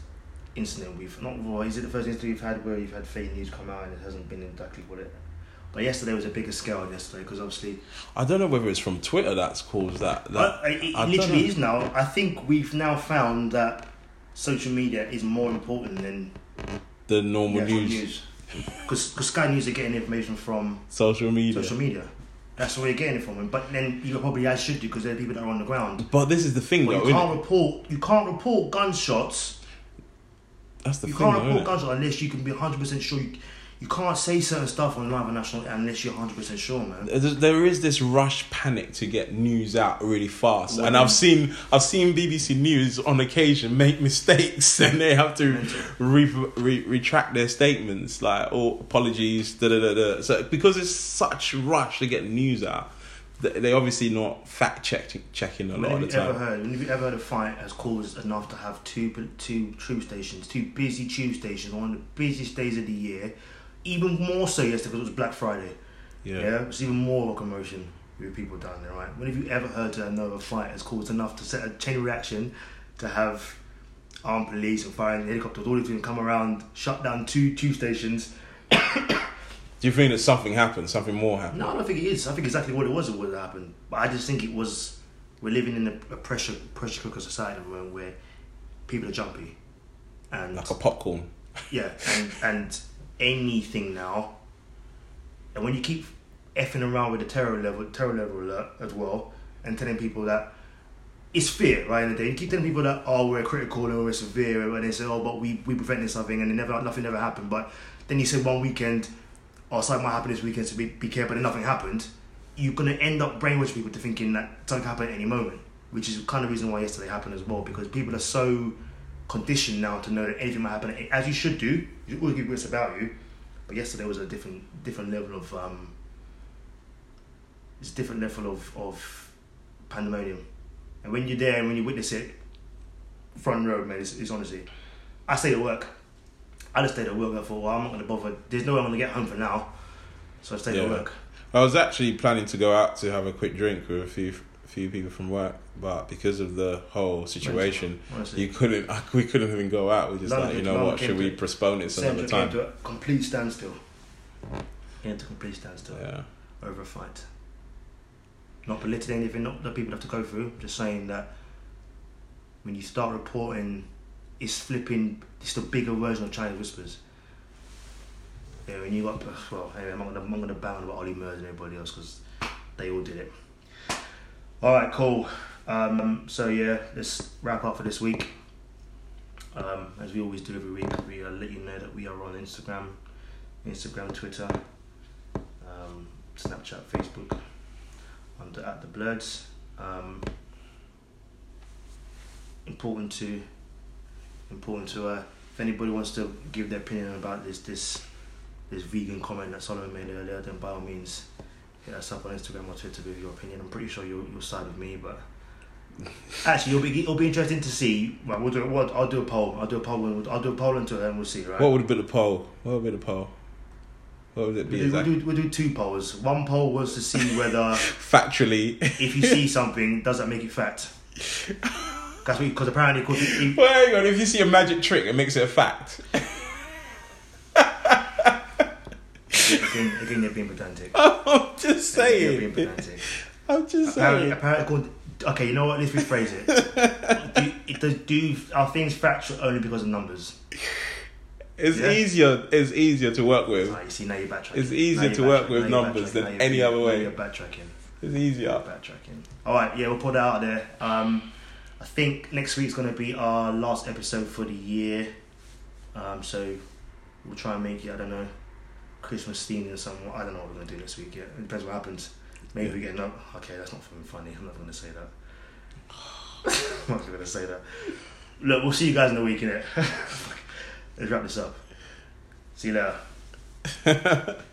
S2: incident we've not. Well, is it the first incident we've had where you've had fake news come out and it hasn't been exactly what it. But yesterday was a bigger scale yesterday because obviously
S1: I don't know whether it's from Twitter that's caused that. that
S2: it,
S1: I
S2: literally is now. I think we've now found that social media is more important than
S1: the normal news.
S2: Because Sky News are getting information from
S1: social media.
S2: social media. That's where you're getting it from. Him. But then you probably as should do because there are people that are on the ground.
S1: But this is the thing,
S2: But
S1: though.
S2: you can't report. You can't report gunshots.
S1: That's the
S2: You
S1: thing,
S2: can't
S1: though,
S2: report gunshots unless you can be 100 percent sure. You, you can't say certain stuff on live national unless you're 100 percent sure, man.
S1: There's- this rush panic to get news out really fast
S2: Well,
S1: and i've seen i've seen bbc news on occasion make *laughs* mistakes and they have to re, re, retract their statements like oh apologies da, da, da, da. so because it's such rush to get news out th- they obviously not fact checking checking a lot of the
S2: ever
S1: time
S2: heard? When have you ever heard a fight as caused enough to have two two tube stations, two busy tube stations on one of the busiest days of the year? Even more so yesterday because it was Black Friday.
S1: yeah.
S2: Yeah, it was even more of a commotion with people down there, right? When have you ever heard to know a fight has caused enough to set a chain reaction to have armed police and firing helicopters, all these things come around, shut down two two stations? *coughs*
S1: do you think that something happened something more happened
S2: No, I don't think it is. I think exactly what it was it would have happened. But I just think it was we're living in a, a pressure pressure cooker society where, where people are jumpy. And
S1: like a popcorn
S2: yeah, and and anything now. And when you keep effing around with the terror level, terror level alert as well, and telling people that it's fear, right? And you keep telling people that oh we're critical and we're severe, and they say oh but we we prevented something and it never nothing ever happened. But then you say one weekend, oh something might happen this weekend, so be be careful, and nothing happened. You're gonna end up brainwashing people to thinking that something can happen at any moment, which is kind of reason why yesterday happened as well because people are so conditioned now to know that anything might happen, as you should do. You should always keep wits about you. But yesterday was a different different level of um. It's a different level of of pandemonium, and when you're there and when you witness it, front row, man, it's, it's honestly. I stayed at work. I just stayed at work. I thought, well, I'm not gonna bother. There's no way I'm gonna get home for now, so I stayed at
S1: Yeah.
S2: work.
S1: I was actually planning to go out to have a quick drink with a few a few people from work, but because of the whole situation, you couldn't. *laughs* We couldn't even go out. We just
S2: London-
S1: like, you know
S2: London
S1: what? Should we postpone it some other
S2: Central came
S1: time?
S2: to a complete standstill. Came to a complete standstill.
S1: Yeah,
S2: over a fight. Not belittling anything not that people have to go through, just saying that when you start reporting, it's flipping, it's the bigger version of Chinese whispers. Yeah, when you got, well, anyway, I'm not gonna, I'm not gonna ban about Ollie Murs and everybody else because they all did it. Alright, cool. Um, so yeah, let's wrap up for this week. Um, as we always do every week, we uh, let you know that we are on Instagram, Instagram, Twitter, um, Snapchat, Facebook, under at the Bloods. Um, important to important to uh, if anybody wants to give their opinion about this this this vegan comment that Solomon made earlier, then by all means hit us up on Instagram or Twitter with your opinion. I'm pretty sure you'll you'll side with me, but actually, it'll be it'll be interesting to see. Right, we'll do what I'll do a poll. I'll do a poll. and we'll- I'll do a poll it, and we'll see. Right.
S1: what would be the poll? What would be the poll? What would it be
S2: We'll do, we'll, do, we'll do two polls. One poll was to see whether *laughs*
S1: Factually,
S2: if you see something, does that make it fact? That's because apparently, he,
S1: Well, hang on. If you see a magic trick, it makes it a fact.
S2: again, again, they're being pedantic. *laughs*
S1: I'm just
S2: They're being
S1: saying.
S2: pedantic.
S1: I'm just
S2: Apparently,
S1: saying.
S2: apparently, okay, you know what? Let's rephrase it. *laughs* do, it does, do are things factual only because of numbers?
S1: It's
S2: Yeah.
S1: easier. It's easier to work with.
S2: Right, you see, now you're backtracking.
S1: It's easier to work with numbers than any other way.
S2: You're backtracking.
S1: It's easier.
S2: Backtracking. All right, yeah, we'll put that out there. Um, I think next week's going to be our last episode for the year. Um, so we'll try and make it. I don't know, Christmas themed or something. I don't know what we're going to do next week yet. It depends what happens. Maybe we get no. Okay, that's not fucking funny. I'm not going to say that. *sighs* *laughs* I'm not going to say that. Look, we'll see you guys in the week, innit? *laughs* Let's wrap this up. See you later. *laughs*